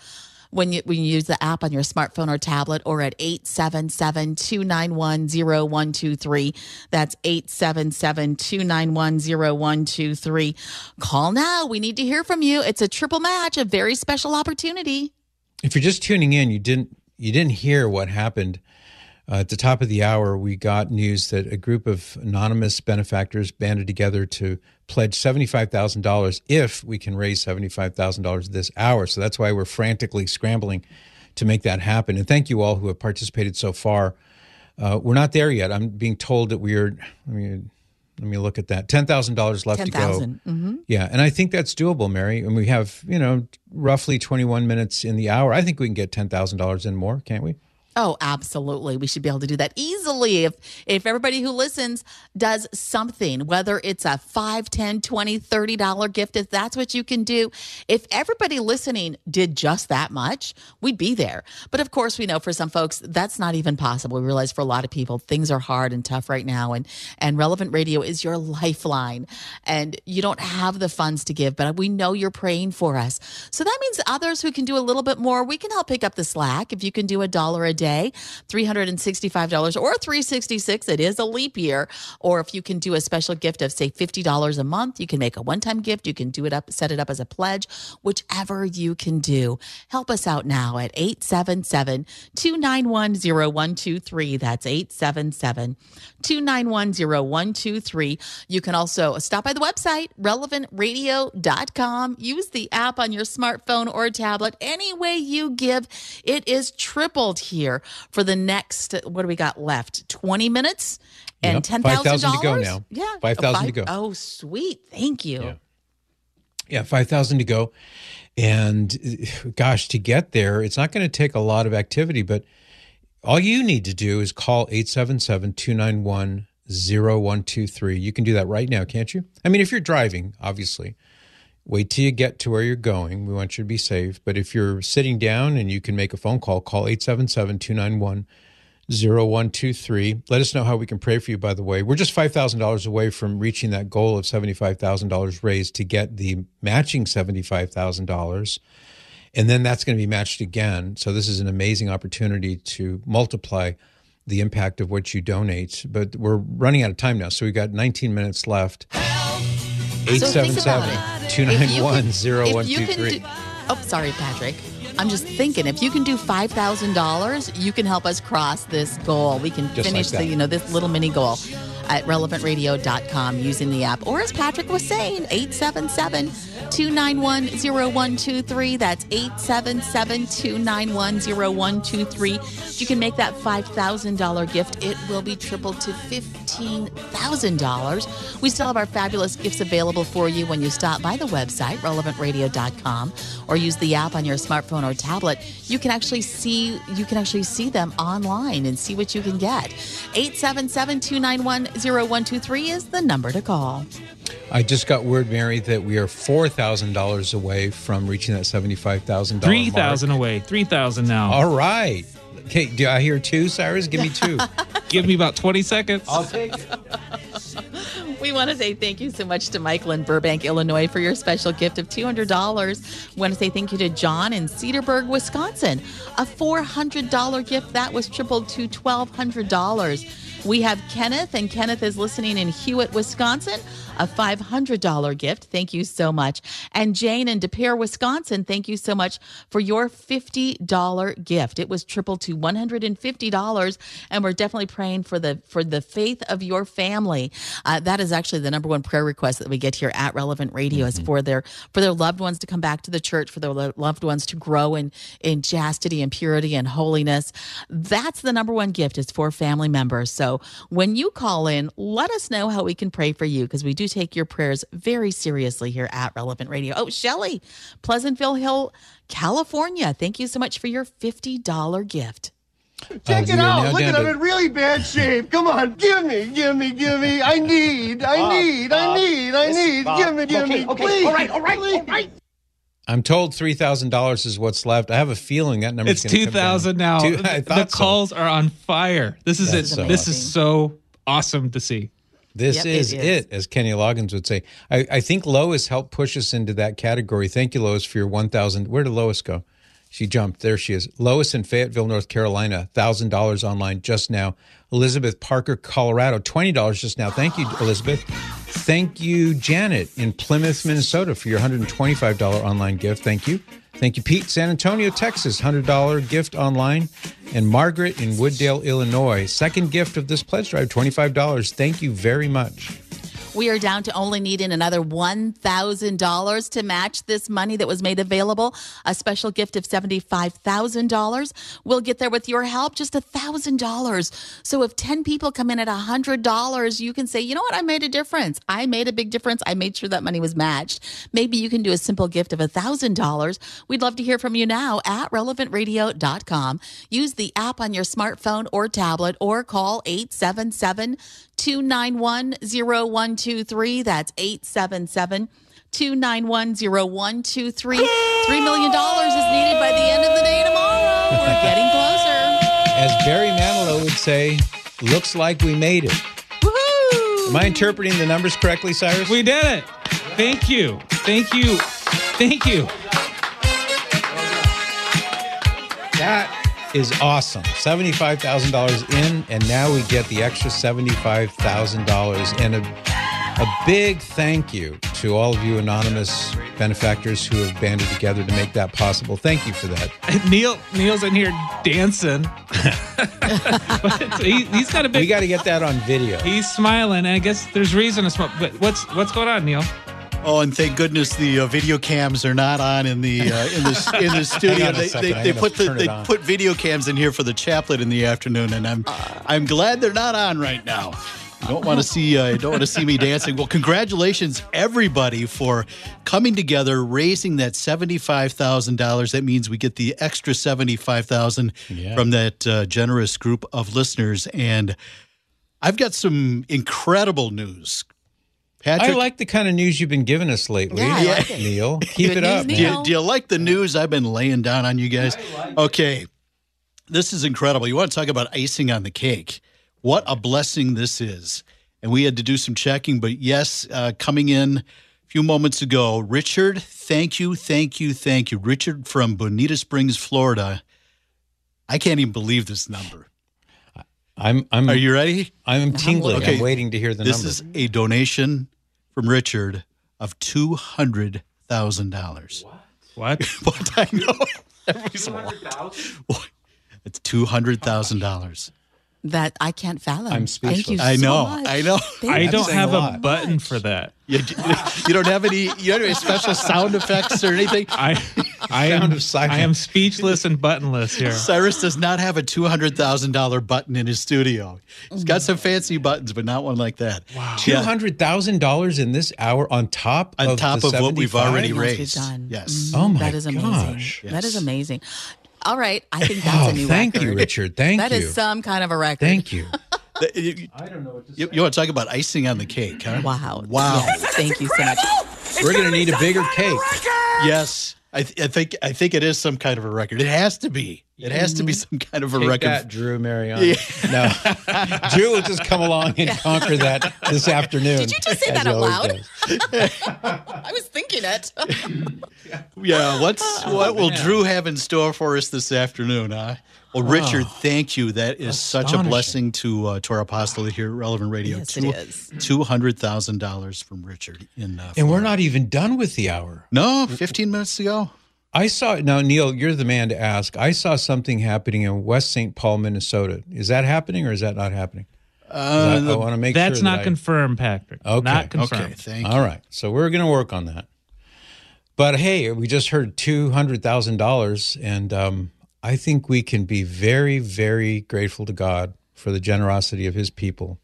[SPEAKER 6] When you when you use the app on your smartphone or tablet or at 877-291-0123. That's 877-291-0123. Call now. We need to hear from you. It's a triple match, a very special opportunity.
[SPEAKER 3] if you're just tuning in, you didn't you didn't hear what happened uh, at the top of the hour. We got news that a group of anonymous benefactors banded together to pledge seventy five thousand dollars if we can raise seventy five thousand dollars this hour. So that's why we're frantically scrambling to make that happen. And thank you all who have participated so far. Uh, we're not there yet. I'm being told that we're. Let me let me look at that. Ten thousand dollars left to go.
[SPEAKER 6] Mm-hmm.
[SPEAKER 3] Yeah, and I think that's doable, Mary. And we have, you know, roughly 21 minutes in the hour. I think we can get $10,000 in more, can't we?
[SPEAKER 6] Oh, absolutely. We should be able to do that easily if if everybody who listens does something, whether it's a 5, 10, 20, 30 dollar gift if that's what you can do. If everybody listening did just that much, we'd be there. But of course, we know for some folks that's not even possible. We realize for a lot of people things are hard and tough right now and and relevant radio is your lifeline and you don't have the funds to give, but we know you're praying for us. So that means others who can do a little bit more, we can help pick up the slack. If you can do a dollar a day, $365 or 366, it is a leap year. Or if you can do a special gift of say $50 a month, you can make a one-time gift, you can do it up, set it up as a pledge, whichever you can do. Help us out now at 877-291-0123. That's 877-291-0123. You can also stop by the website, relevantradio.com. Use the app on your smartphone or tablet. Any way you give, it is tripled here for the next, what do we got left? 20 minutes and
[SPEAKER 3] Yep.
[SPEAKER 6] $10,000?
[SPEAKER 3] to go now.
[SPEAKER 6] Yeah.
[SPEAKER 3] 5,000 to go.
[SPEAKER 6] Oh, sweet. Thank you.
[SPEAKER 3] Yeah. Yeah, 5,000 to go. And gosh, to get there, it's not going to take a lot of activity, but all you need to do is call 877 291 0123. You can do that right now, can't you? I mean, if you're driving, obviously. Wait till you get to where you're going. We want you to be safe. But if you're sitting down and you can make a phone call, call 877 291 0123. Let us know how we can pray for you, by the way. We're just $5,000 away from reaching that goal of $75,000 raised to get the matching $75,000. And then that's going to be matched again. So this is an amazing opportunity to multiply the impact of what you donate. But we're running out of time now. So we've got 19 minutes left. 877 291
[SPEAKER 6] Oh, sorry, Patrick. I'm just thinking if you can do five thousand dollars, you can help us cross this goal. We can
[SPEAKER 3] Just
[SPEAKER 6] finish
[SPEAKER 3] like
[SPEAKER 6] the you know this little mini goal at relevantradio.com using the app. Or as Patrick was saying, 877-291-0123. That's 877-291-0123. You can make that $5,000 gift. It will be tripled to $15,000. We still have our fabulous gifts available for you when you stop by the website, relevantradio.com, or use the app on your smartphone or tablet. You can actually see you can actually see them online and see what you can get. 877-291-0123 is the number to call.
[SPEAKER 3] I just got word, Mary, that we are $4,000 away from reaching that $75,000
[SPEAKER 5] Three thousand
[SPEAKER 3] mark.
[SPEAKER 5] away. Three thousand now.
[SPEAKER 3] All right. Okay, do I hear two, Cyrus? Give me two.
[SPEAKER 5] Give me about twenty seconds.
[SPEAKER 3] I'll take it.
[SPEAKER 6] We want to say thank you so much to Michael in Burbank, Illinois, for your special gift of $200. We want to say thank you to John in Cedarburg, Wisconsin. A $400 gift that was tripled to $1,200. We have Kenneth, and Kenneth is listening in Hewitt, Wisconsin. A $500 gift. Thank you so much. And Jane in De Pere, Wisconsin, thank you so much for your $50 gift. It was tripled to $150, and we're definitely praying for the for the faith of your family. Uh, that is actually the number one prayer request that we get here at Relevant Radio is mm-hmm. for their for their loved ones to come back to the church, for their lo- loved ones to grow in in chastity and purity and holiness. That's the number one gift is for family members. So when you call in, let us know how we can pray for you because we do take your prayers very seriously here at Relevant Radio. Oh, Shelly, Pleasantville Hill, California. Thank you so much for your $50 gift.
[SPEAKER 8] Check
[SPEAKER 3] we
[SPEAKER 8] it out. Look
[SPEAKER 3] down
[SPEAKER 8] at I'm in really bad shape. Come on, give me, give me, give me. I need, I need, I need, I need. Give me, give me, please.
[SPEAKER 7] all right, all right, all right.
[SPEAKER 3] I'm told $3,000 is what's left. I have a feeling that number
[SPEAKER 5] It's two thousand now.
[SPEAKER 3] Two, I
[SPEAKER 5] the
[SPEAKER 3] thought so.
[SPEAKER 5] calls are on fire. This is
[SPEAKER 3] That's
[SPEAKER 5] it.
[SPEAKER 3] so
[SPEAKER 5] this
[SPEAKER 6] awesome.
[SPEAKER 5] is so awesome to see.
[SPEAKER 3] This
[SPEAKER 6] Yep, it
[SPEAKER 3] is
[SPEAKER 6] is.
[SPEAKER 3] it, as Kenny Loggins would say. I, I think Lois helped push us into that category. Thank you, Lois, for your 1,000. Where did Lois go? She jumped. There she is. Lois in Fayetteville, North Carolina, $1,000 online just now. Elizabeth Parker, Colorado, $20 just now. Thank you, Elizabeth. Thank you, Janet in Plymouth, Minnesota, for your $125 online gift. Thank you. Thank you, Pete, San Antonio, Texas, $100 gift online. And Margaret in Wood Dale, Illinois, second gift of this pledge drive, $25. Thank you very much.
[SPEAKER 6] We are down to only needing another $1,000 to match this money that was made available. A special gift of $75,000. We'll get there with your help, just $1,000. So if 10 people come in at $100, you can say, you know what? I made a difference. I made a big difference. I made sure that money was matched. Maybe you can do a simple gift of $1,000. We'd love to hear from you now at relevantradio.com. Use the app on your smartphone or tablet or call 877 291 0123. That's 877 291 0123. $3 million is needed by the end of the day tomorrow. We're getting closer.
[SPEAKER 3] As Barry Manilow would say, looks like we made it.
[SPEAKER 6] Woohoo!
[SPEAKER 3] Am I interpreting the numbers correctly, Cyrus?
[SPEAKER 5] We did it. Thank you. Thank you. Thank you.
[SPEAKER 3] That is awesome. $75,000 in, and now we get the extra $75,000. And a, a big thank you to all of you anonymous benefactors who have banded together to make that possible. Thank you for that.
[SPEAKER 5] Neil Neil's in here dancing. he, he's got a big.
[SPEAKER 3] We got to get that on video.
[SPEAKER 5] he's smiling, and I guess there's reason to smile. But what's what's going on, Neil?
[SPEAKER 4] Oh, and thank goodness the uh, video cams are not on in the uh, in the in the studio. They, they, they put the, they
[SPEAKER 3] on.
[SPEAKER 4] put video cams in here for the chaplet in the afternoon, and I'm I'm glad they're not on right now. You don't want to see uh, you don't want to see me dancing. Well, congratulations everybody for coming together, raising that seventy five thousand dollars. That means we get the extra seventy five thousand
[SPEAKER 3] Yeah.
[SPEAKER 4] from that uh, generous group of listeners, and I've got some incredible news Patrick,
[SPEAKER 3] I like the kind of news you've been giving us lately,
[SPEAKER 6] Yeah, I like.
[SPEAKER 3] Neil. Keep
[SPEAKER 6] Good
[SPEAKER 3] it
[SPEAKER 6] news,
[SPEAKER 3] up.
[SPEAKER 4] Do, you, do you like the news I've been laying down on you guys? Okay. This is incredible. You want to talk about icing on the cake. What a blessing this is. And we had to do some checking, but yes, uh, coming in a few moments ago, Richard, thank you, thank you, thank you. Richard from Bonita Springs, Florida. I can't even believe this number.
[SPEAKER 3] I'm I'm
[SPEAKER 4] Are you ready?
[SPEAKER 3] I'm tingling.
[SPEAKER 4] Okay.
[SPEAKER 3] I'm waiting to hear the numbers.
[SPEAKER 4] This
[SPEAKER 3] number.
[SPEAKER 4] is a donation from Richard of two hundred thousand dollars.
[SPEAKER 5] What?
[SPEAKER 4] What I know. Everybody's what? It's two hundred thousand dollars.
[SPEAKER 6] That I can't fathom.
[SPEAKER 3] I'm speechless.
[SPEAKER 6] Thank you.
[SPEAKER 4] I
[SPEAKER 6] so
[SPEAKER 4] know.
[SPEAKER 6] much.
[SPEAKER 4] I know.
[SPEAKER 6] Thank
[SPEAKER 5] I
[SPEAKER 6] you
[SPEAKER 5] don't have
[SPEAKER 3] a
[SPEAKER 5] a, button for that.
[SPEAKER 4] You, you don't have any. You don't have any special sound effects or anything.
[SPEAKER 5] I I
[SPEAKER 3] Sound
[SPEAKER 5] am
[SPEAKER 3] of.
[SPEAKER 5] I am speechless and buttonless here.
[SPEAKER 4] Cyrus does not have a two hundred thousand dollar button in his studio. He's got some fancy buttons, but not one like that. Wow.
[SPEAKER 3] Two hundred thousand dollars in this hour on top
[SPEAKER 4] On
[SPEAKER 3] of
[SPEAKER 4] top
[SPEAKER 3] the
[SPEAKER 4] of what we've already
[SPEAKER 6] Yes, we've
[SPEAKER 4] raised.
[SPEAKER 6] done.
[SPEAKER 4] Yes.
[SPEAKER 6] Mhm.
[SPEAKER 3] Oh my
[SPEAKER 6] That is amazing.
[SPEAKER 3] gosh.
[SPEAKER 6] That is amazing. All right, I think that's
[SPEAKER 3] Oh,
[SPEAKER 6] a new
[SPEAKER 3] thank
[SPEAKER 6] record.
[SPEAKER 3] you, Richard. Thank
[SPEAKER 6] That
[SPEAKER 3] you.
[SPEAKER 6] is some kind of a record.
[SPEAKER 3] Thank you.
[SPEAKER 4] I don't know what to you, you want to talk about icing on the cake, huh?
[SPEAKER 6] Wow.
[SPEAKER 4] Wow.
[SPEAKER 6] Yes, thank you so much.
[SPEAKER 3] We're going to need a bigger cake.
[SPEAKER 4] Yes. I, th- I think I think it is some kind of a record. It has to be. It has to be mm-hmm. some kind of a
[SPEAKER 3] Take
[SPEAKER 4] record.
[SPEAKER 3] that, Drew Mariani. No, Drew will just come along and conquer that this afternoon.
[SPEAKER 6] Did you just say that
[SPEAKER 3] he
[SPEAKER 6] out loud? I was thinking it.
[SPEAKER 4] Yeah, what's what will Drew have in store for us this afternoon, huh? Well, Richard, thank you. That is such a blessing to uh, to our apostolate here at Relevant Radio.
[SPEAKER 6] Yes, it is.
[SPEAKER 4] Two hundred thousand dollars from Richard in. Uh,
[SPEAKER 3] And we're not even done with the hour.
[SPEAKER 4] No, fifteen minutes to go.
[SPEAKER 3] I saw now, Neil. You're the man to ask. I saw something happening in West St. Paul, Minnesota. Is that happening or is that not happening? 'Cause I, I want to make
[SPEAKER 5] That's
[SPEAKER 3] sure
[SPEAKER 5] not
[SPEAKER 3] that I-
[SPEAKER 5] confirmed, Patrick.
[SPEAKER 3] Okay,
[SPEAKER 5] Not confirmed.
[SPEAKER 4] Okay, thank you.
[SPEAKER 3] All right. So we're going to work on that. But hey, we just heard $200,000. And um, I think we can be very, very grateful to God for the generosity of his people.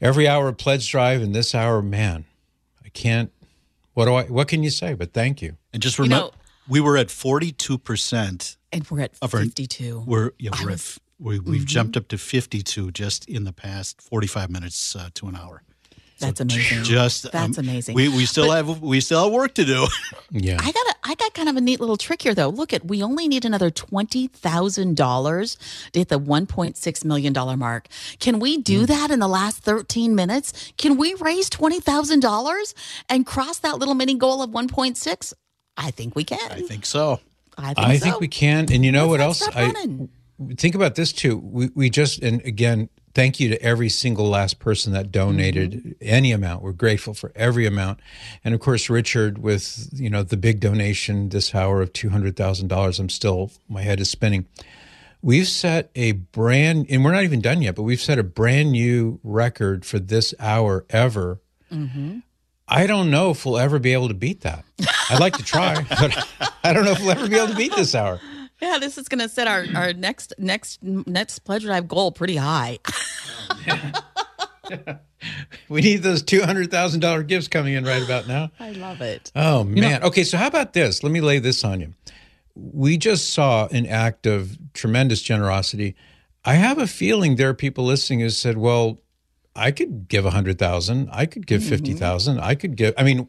[SPEAKER 3] Every hour of pledge drive and this hour, man, I can't. What do I? What can you say? But thank you.
[SPEAKER 4] And just
[SPEAKER 6] You
[SPEAKER 4] remember,
[SPEAKER 6] know-
[SPEAKER 4] we were at forty two percent.
[SPEAKER 6] And we're at
[SPEAKER 4] Of our-
[SPEAKER 6] 52.
[SPEAKER 4] We're yeah, we're at,
[SPEAKER 6] was-
[SPEAKER 4] we, we've jumped up to fifty two just in the past forty five minutes uh, to an hour.
[SPEAKER 6] That's amazing.
[SPEAKER 4] Just
[SPEAKER 6] That's
[SPEAKER 4] um,
[SPEAKER 6] amazing.
[SPEAKER 4] We we still have we still have work to do.
[SPEAKER 3] Yeah.
[SPEAKER 6] I got a, I got kind of a neat little trick here though. Look at we only need another twenty thousand dollars to hit the one point six million dollar mark. Can we do
[SPEAKER 4] Hmm.
[SPEAKER 6] that in the last thirteen minutes? Can we raise twenty thousand dollars and cross that little mini goal of one point six? I think we can.
[SPEAKER 4] I think so.
[SPEAKER 6] I think,
[SPEAKER 3] I
[SPEAKER 6] so.
[SPEAKER 3] think we can. And you know what
[SPEAKER 6] Let's
[SPEAKER 3] else?
[SPEAKER 6] I running.
[SPEAKER 3] think about this too. We, we just, and again, thank you to every single last person that donated
[SPEAKER 6] Mm-hmm.
[SPEAKER 3] any amount. We're grateful for every amount. And of course, Richard with, you know, the big donation this hour of $200,000. I'm still, my head is spinning. We've set a brand, and we're not even done yet, but we've set a brand new record for this hour ever.
[SPEAKER 6] Mm-hmm.
[SPEAKER 3] I don't know if we'll ever be able to beat that. I'd like to try, but I don't know if we'll ever be able to beat this hour.
[SPEAKER 6] Yeah, this is going to set our, our next next next pledge drive goal pretty high.
[SPEAKER 3] We need those two hundred thousand dollar gifts coming in right about now.
[SPEAKER 6] I love it.
[SPEAKER 3] Oh man. okay, so how about this? Let me lay this on you. We just saw an act of tremendous generosity. I have a feeling there are people listening who said, "Well, I could give a hundred thousand. I could give mm-hmm. fifty thousand. I could give." I mean,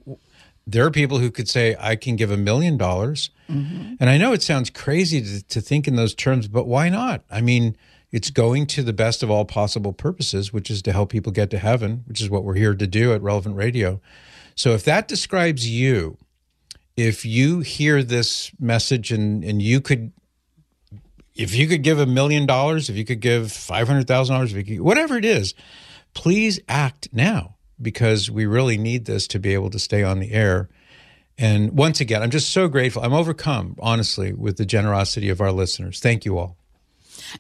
[SPEAKER 3] there are people who could say, "I can give a million dollars." Mm-hmm. And I know it sounds crazy to, to think in those terms, but why not? I mean, it's going to the best of all possible purposes, which is to help people get to heaven, which is what we're here to do at Relevant Radio. So if that describes you, if you hear this message and and you could if you could give a million dollars, if you could give five hundred thousand dollars, if you whatever it is, please act now because we really need this to be able to stay on the air. And once again, I'm just so grateful. I'm overcome, honestly, with the generosity of our listeners. Thank you all.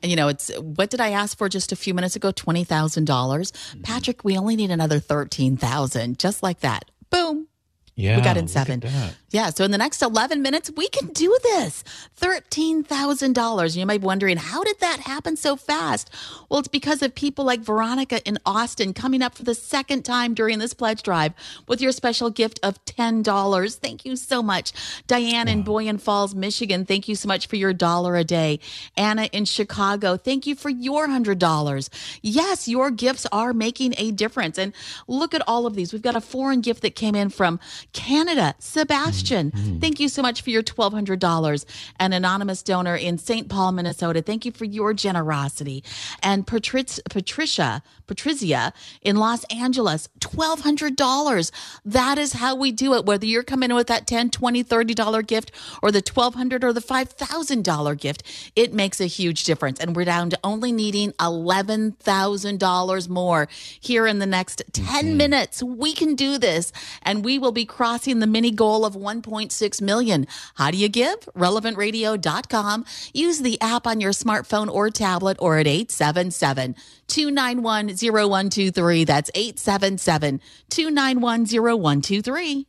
[SPEAKER 6] And you know, it's what did I ask for just a few minutes ago? Twenty thousand dollars. Patrick, we only need another thirteen thousand. Just like that. Boom.
[SPEAKER 3] Yeah,
[SPEAKER 6] we got in seven. Yeah, so in the next 11 minutes, we can do this. $13,000. You might be wondering, how did that happen so fast? Well, it's because of people like Veronica in Austin coming up for the second time during this pledge drive with your special gift of $10. Thank you so much. Diane in Boyne Falls, Michigan, thank you so much for your dollar a day. Anna in Chicago, thank you for your $100. Yes, your gifts are making a difference. And look at all of these. We've got a foreign gift that came in from Canada, Sebastian. Mm-hmm. Thank you so much for your $1,200. An anonymous donor in St. Paul, Minnesota. Thank you for your generosity. And Patric- Patricia, Patrizia in Los Angeles, $1,200. That is how we do it. Whether you're coming in with that $10, $20, $30 gift or the 1,200 or the $5,000 gift, it makes a huge difference. And we're down to only needing $11,000 more here in the next 10 mm-hmm. minutes. We can do this and we will be crossing the mini goal of 1.6 million. How do you give? Relevantradio.com. Use the app on your smartphone or tablet or at 877 291 0123. That's 877 291 0123.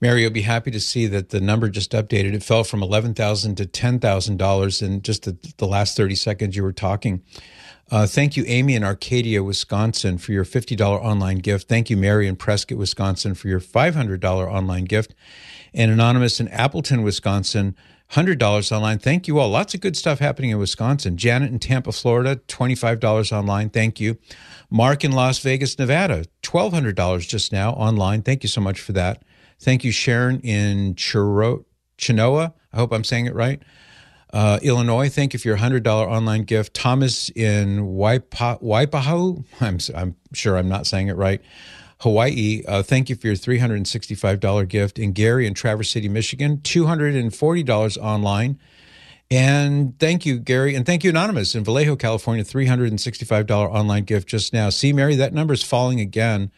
[SPEAKER 3] Mary, you'll be happy to see that the number just updated. It fell from eleven thousand to ten thousand dollars in just the, the last thirty seconds you were talking. Uh, thank you, Amy in Arcadia, Wisconsin, for your fifty dollar online gift. Thank you, Mary in Prescott, Wisconsin, for your five hundred dollar online gift, and anonymous in Appleton, Wisconsin. $100 online. Thank you all. Lots of good stuff happening in Wisconsin. Janet in Tampa, Florida, $25 online. Thank you. Mark in Las Vegas, Nevada, $1,200 just now online. Thank you so much for that. Thank you, Sharon in Chiro- Chinoa. I hope I'm saying it right. Uh, Illinois, thank you for your $100 online gift. Thomas in Waipa- Waipahu, I'm, I'm sure I'm not saying it right. Hawaii, uh, thank you for your $365 gift. And Gary in Traverse City, Michigan, $240 online. And thank you, Gary. And thank you, Anonymous in Vallejo, California, $365 online gift just now. See, Mary, that number is falling again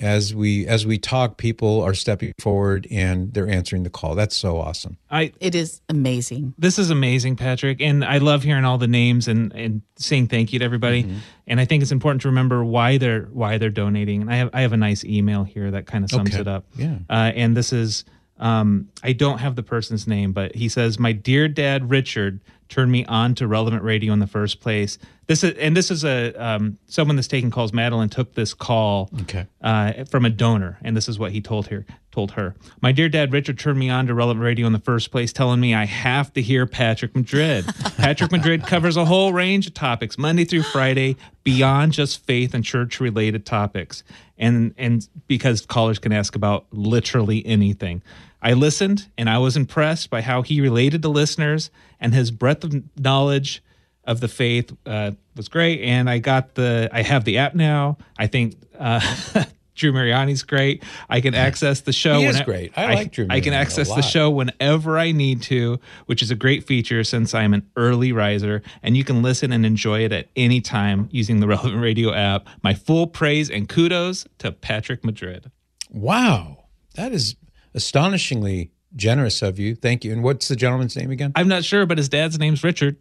[SPEAKER 3] as we as we talk people are stepping forward and they're answering the call that's so awesome
[SPEAKER 5] I
[SPEAKER 6] It is amazing.
[SPEAKER 5] this is amazing, Patrick, and I love hearing all the names and and saying thank you to everybody. And I think it's important to remember why they're why they're donating. And I have I have a nice email here that kind of sums
[SPEAKER 3] Okay.
[SPEAKER 5] it up.
[SPEAKER 3] Yeah.
[SPEAKER 5] Uh, and this is um, I don't have the person's name, but he says, "My dear dad, Richard." Turned me on to relevant radio in the first place. This is and this is a um, someone that's taking calls. Madeline took this call
[SPEAKER 3] Okay.
[SPEAKER 5] uh, from a donor, and this is what he told her. Told her, my dear dad Richard turned me on to relevant radio in the first place, telling me I have to hear Patrick Madrid. Patrick Madrid covers a whole range of topics, Monday through Friday, beyond just faith and church related topics, and and because callers can ask about literally anything. I listened, and I was impressed by how he related to listeners and his breadth of knowledge of the faith uh, was great, and I got the I have the app now. I think uh, Drew Mariani's great. I can access the show.
[SPEAKER 3] He is great. I like Drew Mariani
[SPEAKER 5] I can access the show whenever I need to, which is a great feature since I'm an early riser, and you can listen and enjoy it at any time using the Relevant Radio app. My full praise and kudos to Patrick Madrid.
[SPEAKER 3] wow that is astonishingly generous of you. Thank you. And what's the gentleman's name again?
[SPEAKER 5] I'm not sure, but his dad's name's Richard.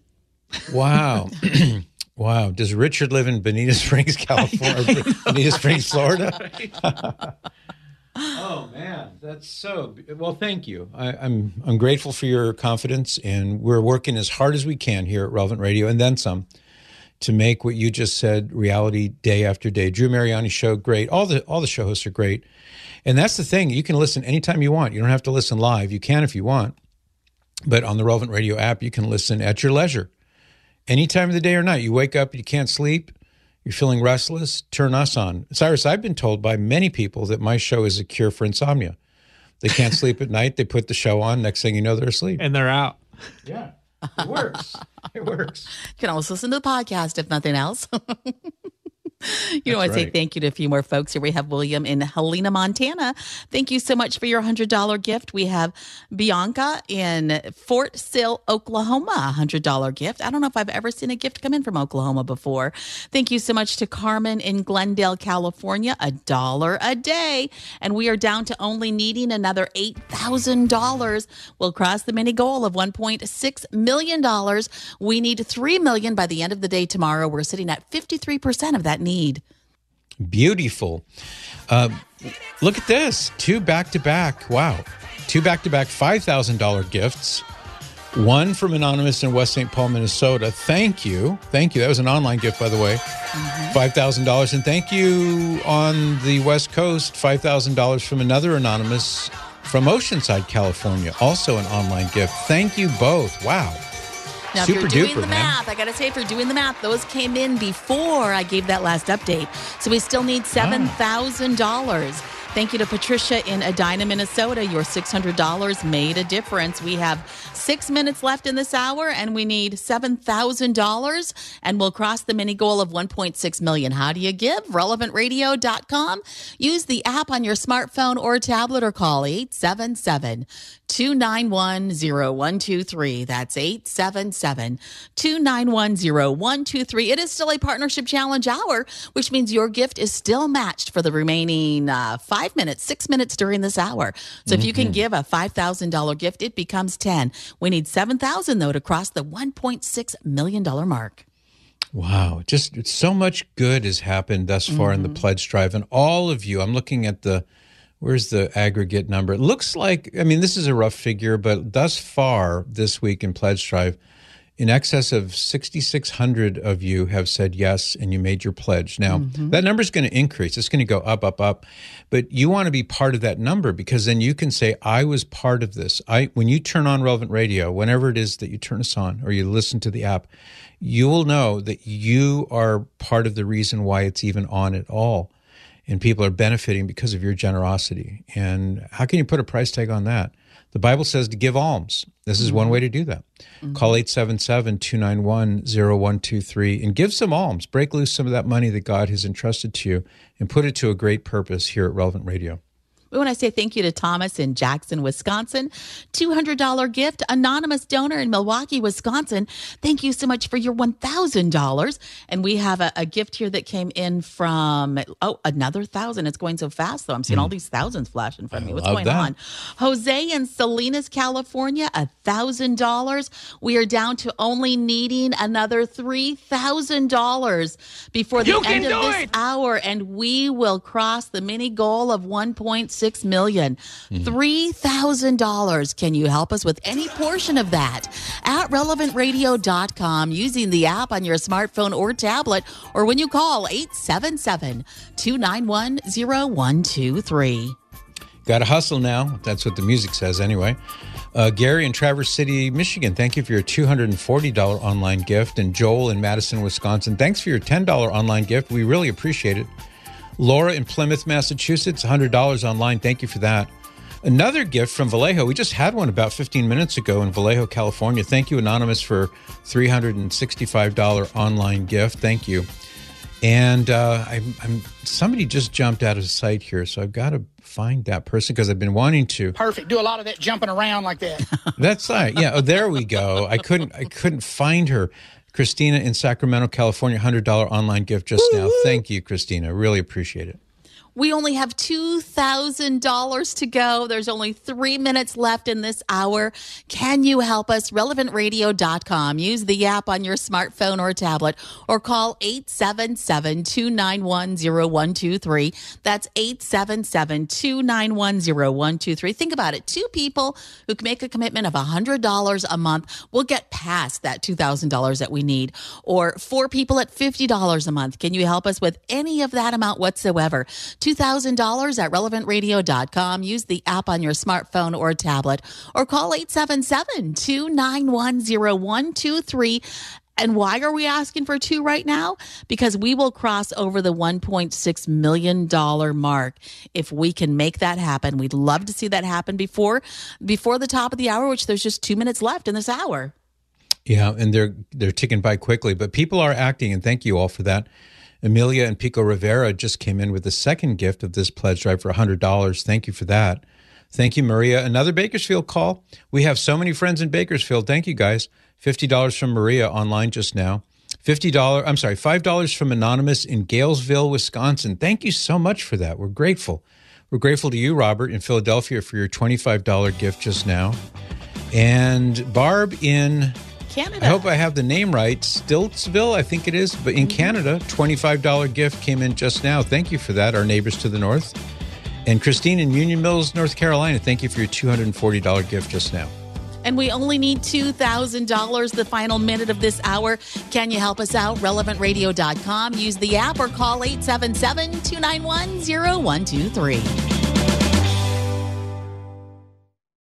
[SPEAKER 3] wow. Wow. Does richard live in bonita springs california? Bonita springs florida? Oh man. That's so well thank you. I, i'm i'm grateful for your confidence and we're working as hard as we can here at relevant radio and then some to make what you just said reality day after day. Drew Mariani show great. All the all the show hosts are great. And that's the thing. You can listen anytime you want. You don't have to listen live. You can if you want. But on the Relevant Radio app, you can listen at your leisure. Any time of the day or night. You wake up, you can't sleep, you're feeling restless, turn us on. Cyrus, I've been told by many people that my show is a cure for insomnia. They can't sleep at night, they put the show on, next thing you know, they're asleep.
[SPEAKER 5] And they're out.
[SPEAKER 3] Yeah. It works. It works.
[SPEAKER 6] You can also listen to the podcast if nothing else. You know, I
[SPEAKER 3] That's
[SPEAKER 6] say thank you to a few more folks here. We have William in Helena, Montana. Thank you so much for your $100 gift. We have Bianca in Fort Sill, Oklahoma, a $100 gift. I don't know if I've ever seen a gift come in from Oklahoma before. Thank you so much to Carmen in Glendale, California, a dollar a day. And we are down to only needing another $8,000. We'll cross the mini goal of $1.6 million. We need $3 million by the end of the day tomorrow. We're sitting at 53% of that need.
[SPEAKER 3] Beautiful. Uh, look at this two back to back. Wow. Two back to back $5,000 gifts. One from Anonymous in West St. Paul, Minnesota. Thank you. Thank you. That was an online gift, by the way. $5,000. And thank you on the West Coast, $5,000 from another Anonymous from Oceanside, California. Also an online gift. Thank you both. Wow.
[SPEAKER 6] Now,
[SPEAKER 3] Super
[SPEAKER 6] if you're doing
[SPEAKER 3] duper,
[SPEAKER 6] the
[SPEAKER 3] man.
[SPEAKER 6] math, I got to say, if you're doing the math, those came in before I gave that last update. So we still need ah. $7,000. Thank you to Patricia in Edina, Minnesota. Your $600 made a difference. We have six minutes left in this hour, and we need $7,000, and we'll cross the mini goal of 1.6 million. How do you give? RelevantRadio.com. Use the app on your smartphone or tablet or call 877 291 0123. That's 877 291 0123. It is still a partnership challenge hour, which means your gift is still matched for the remaining uh, five minutes, six minutes during this hour. So if you can give a $5,000 gift, it becomes 10. We need 7,000 though to cross the $1.6 million mark.
[SPEAKER 3] Wow, just so much good has happened thus far in the pledge drive, and all of you. I'm looking at the where's the aggregate number? It looks like I mean this is a rough figure, but thus far this week in pledge drive, in excess of 6,600 of you have said yes, and you made your pledge. Now mm-hmm. that number is going to increase. It's going to go up, up, up, but you want to be part of that number because then you can say, "I was part of this." I when you turn on relevant radio, whenever it is that you turn us on or you listen to the app you will know that you are part of the reason why it's even on at all. And people are benefiting because of your generosity. And how can you put a price tag on that? The Bible says to give alms. This is one mm-hmm. way to do that. Mm-hmm. Call 877 291 0123 and give some alms. Break loose some of that money that God has entrusted to you and put it to a great purpose here at Relevant Radio.
[SPEAKER 6] We want to say thank you to Thomas in Jackson, Wisconsin. $200 gift, anonymous donor in Milwaukee, Wisconsin. Thank you so much for your $1,000. And we have a, a gift here that came in from, oh, another thousand. It's going so fast, though. I'm seeing all these thousands flash in front of me. What's going
[SPEAKER 3] that.
[SPEAKER 6] on? Jose in Salinas, California, $1,000. We are down to only needing another $3,000 before the end of this hour, and we will cross the mini goal of 1.6 million. $3,000. Can you help us with any portion of that? At relevantradio.com using the app on your smartphone or tablet, or when you call 877 291 0123.
[SPEAKER 3] Got to hustle now. That's what the music says, anyway. Uh, Gary in Traverse City, Michigan, thank you for your $240 online gift. And Joel in Madison, Wisconsin, thanks for your $10 online gift. We really appreciate it. Laura in Plymouth, Massachusetts, $100 online. Thank you for that. Another gift from Vallejo. We just had one about 15 minutes ago in Vallejo, California. Thank you, Anonymous, for $365 online gift. Thank you. And uh, I'm, I'm somebody just jumped out of sight here, so I've got to find that person because I've been wanting to.
[SPEAKER 7] Perfect. Do a lot of that jumping around like that.
[SPEAKER 3] That's right. Yeah. Oh, there we go. I couldn't. I couldn't find her. Christina in Sacramento, California, hundred dollar online gift just now. Thank you, Christina. Really appreciate it.
[SPEAKER 6] We only have $2,000 to go. There's only three minutes left in this hour. Can you help us? RelevantRadio.com. Use the app on your smartphone or tablet or call 877 291 0123. That's 877 291 0123. Think about it. Two people who can make a commitment of $100 a month will get past that $2,000 that we need. Or four people at $50 a month. Can you help us with any of that amount whatsoever? $2,000 at relevantradio.com. Use the app on your smartphone or tablet or call 877 291 0123. And why are we asking for two right now? Because we will cross over the $1.6 million mark if we can make that happen. We'd love to see that happen before before the top of the hour, which there's just two minutes left in this hour.
[SPEAKER 3] Yeah, and they're they're ticking by quickly, but people are acting, and thank you all for that. Amelia and Pico Rivera just came in with the second gift of this pledge drive for hundred dollars. Thank you for that. Thank you, Maria. Another Bakersfield call. We have so many friends in Bakersfield. Thank you, guys. Fifty dollars from Maria online just now. Fifty dollars. I'm sorry, five dollars from Anonymous in Galesville, Wisconsin. Thank you so much for that. We're grateful. We're grateful to you, Robert, in Philadelphia, for your twenty-five dollar gift just now. And Barb in
[SPEAKER 6] Canada.
[SPEAKER 3] I hope I have the name right. Stittsville, I think it is, but in mm-hmm. Canada, $25 gift came in just now. Thank you for that, our neighbors to the north. And Christine in Union Mills, North Carolina, thank you for your $240 gift just now.
[SPEAKER 6] And we only need $2,000 the final minute of this hour. Can you help us out? RelevantRadio.com. Use the app or call 877 291 0123.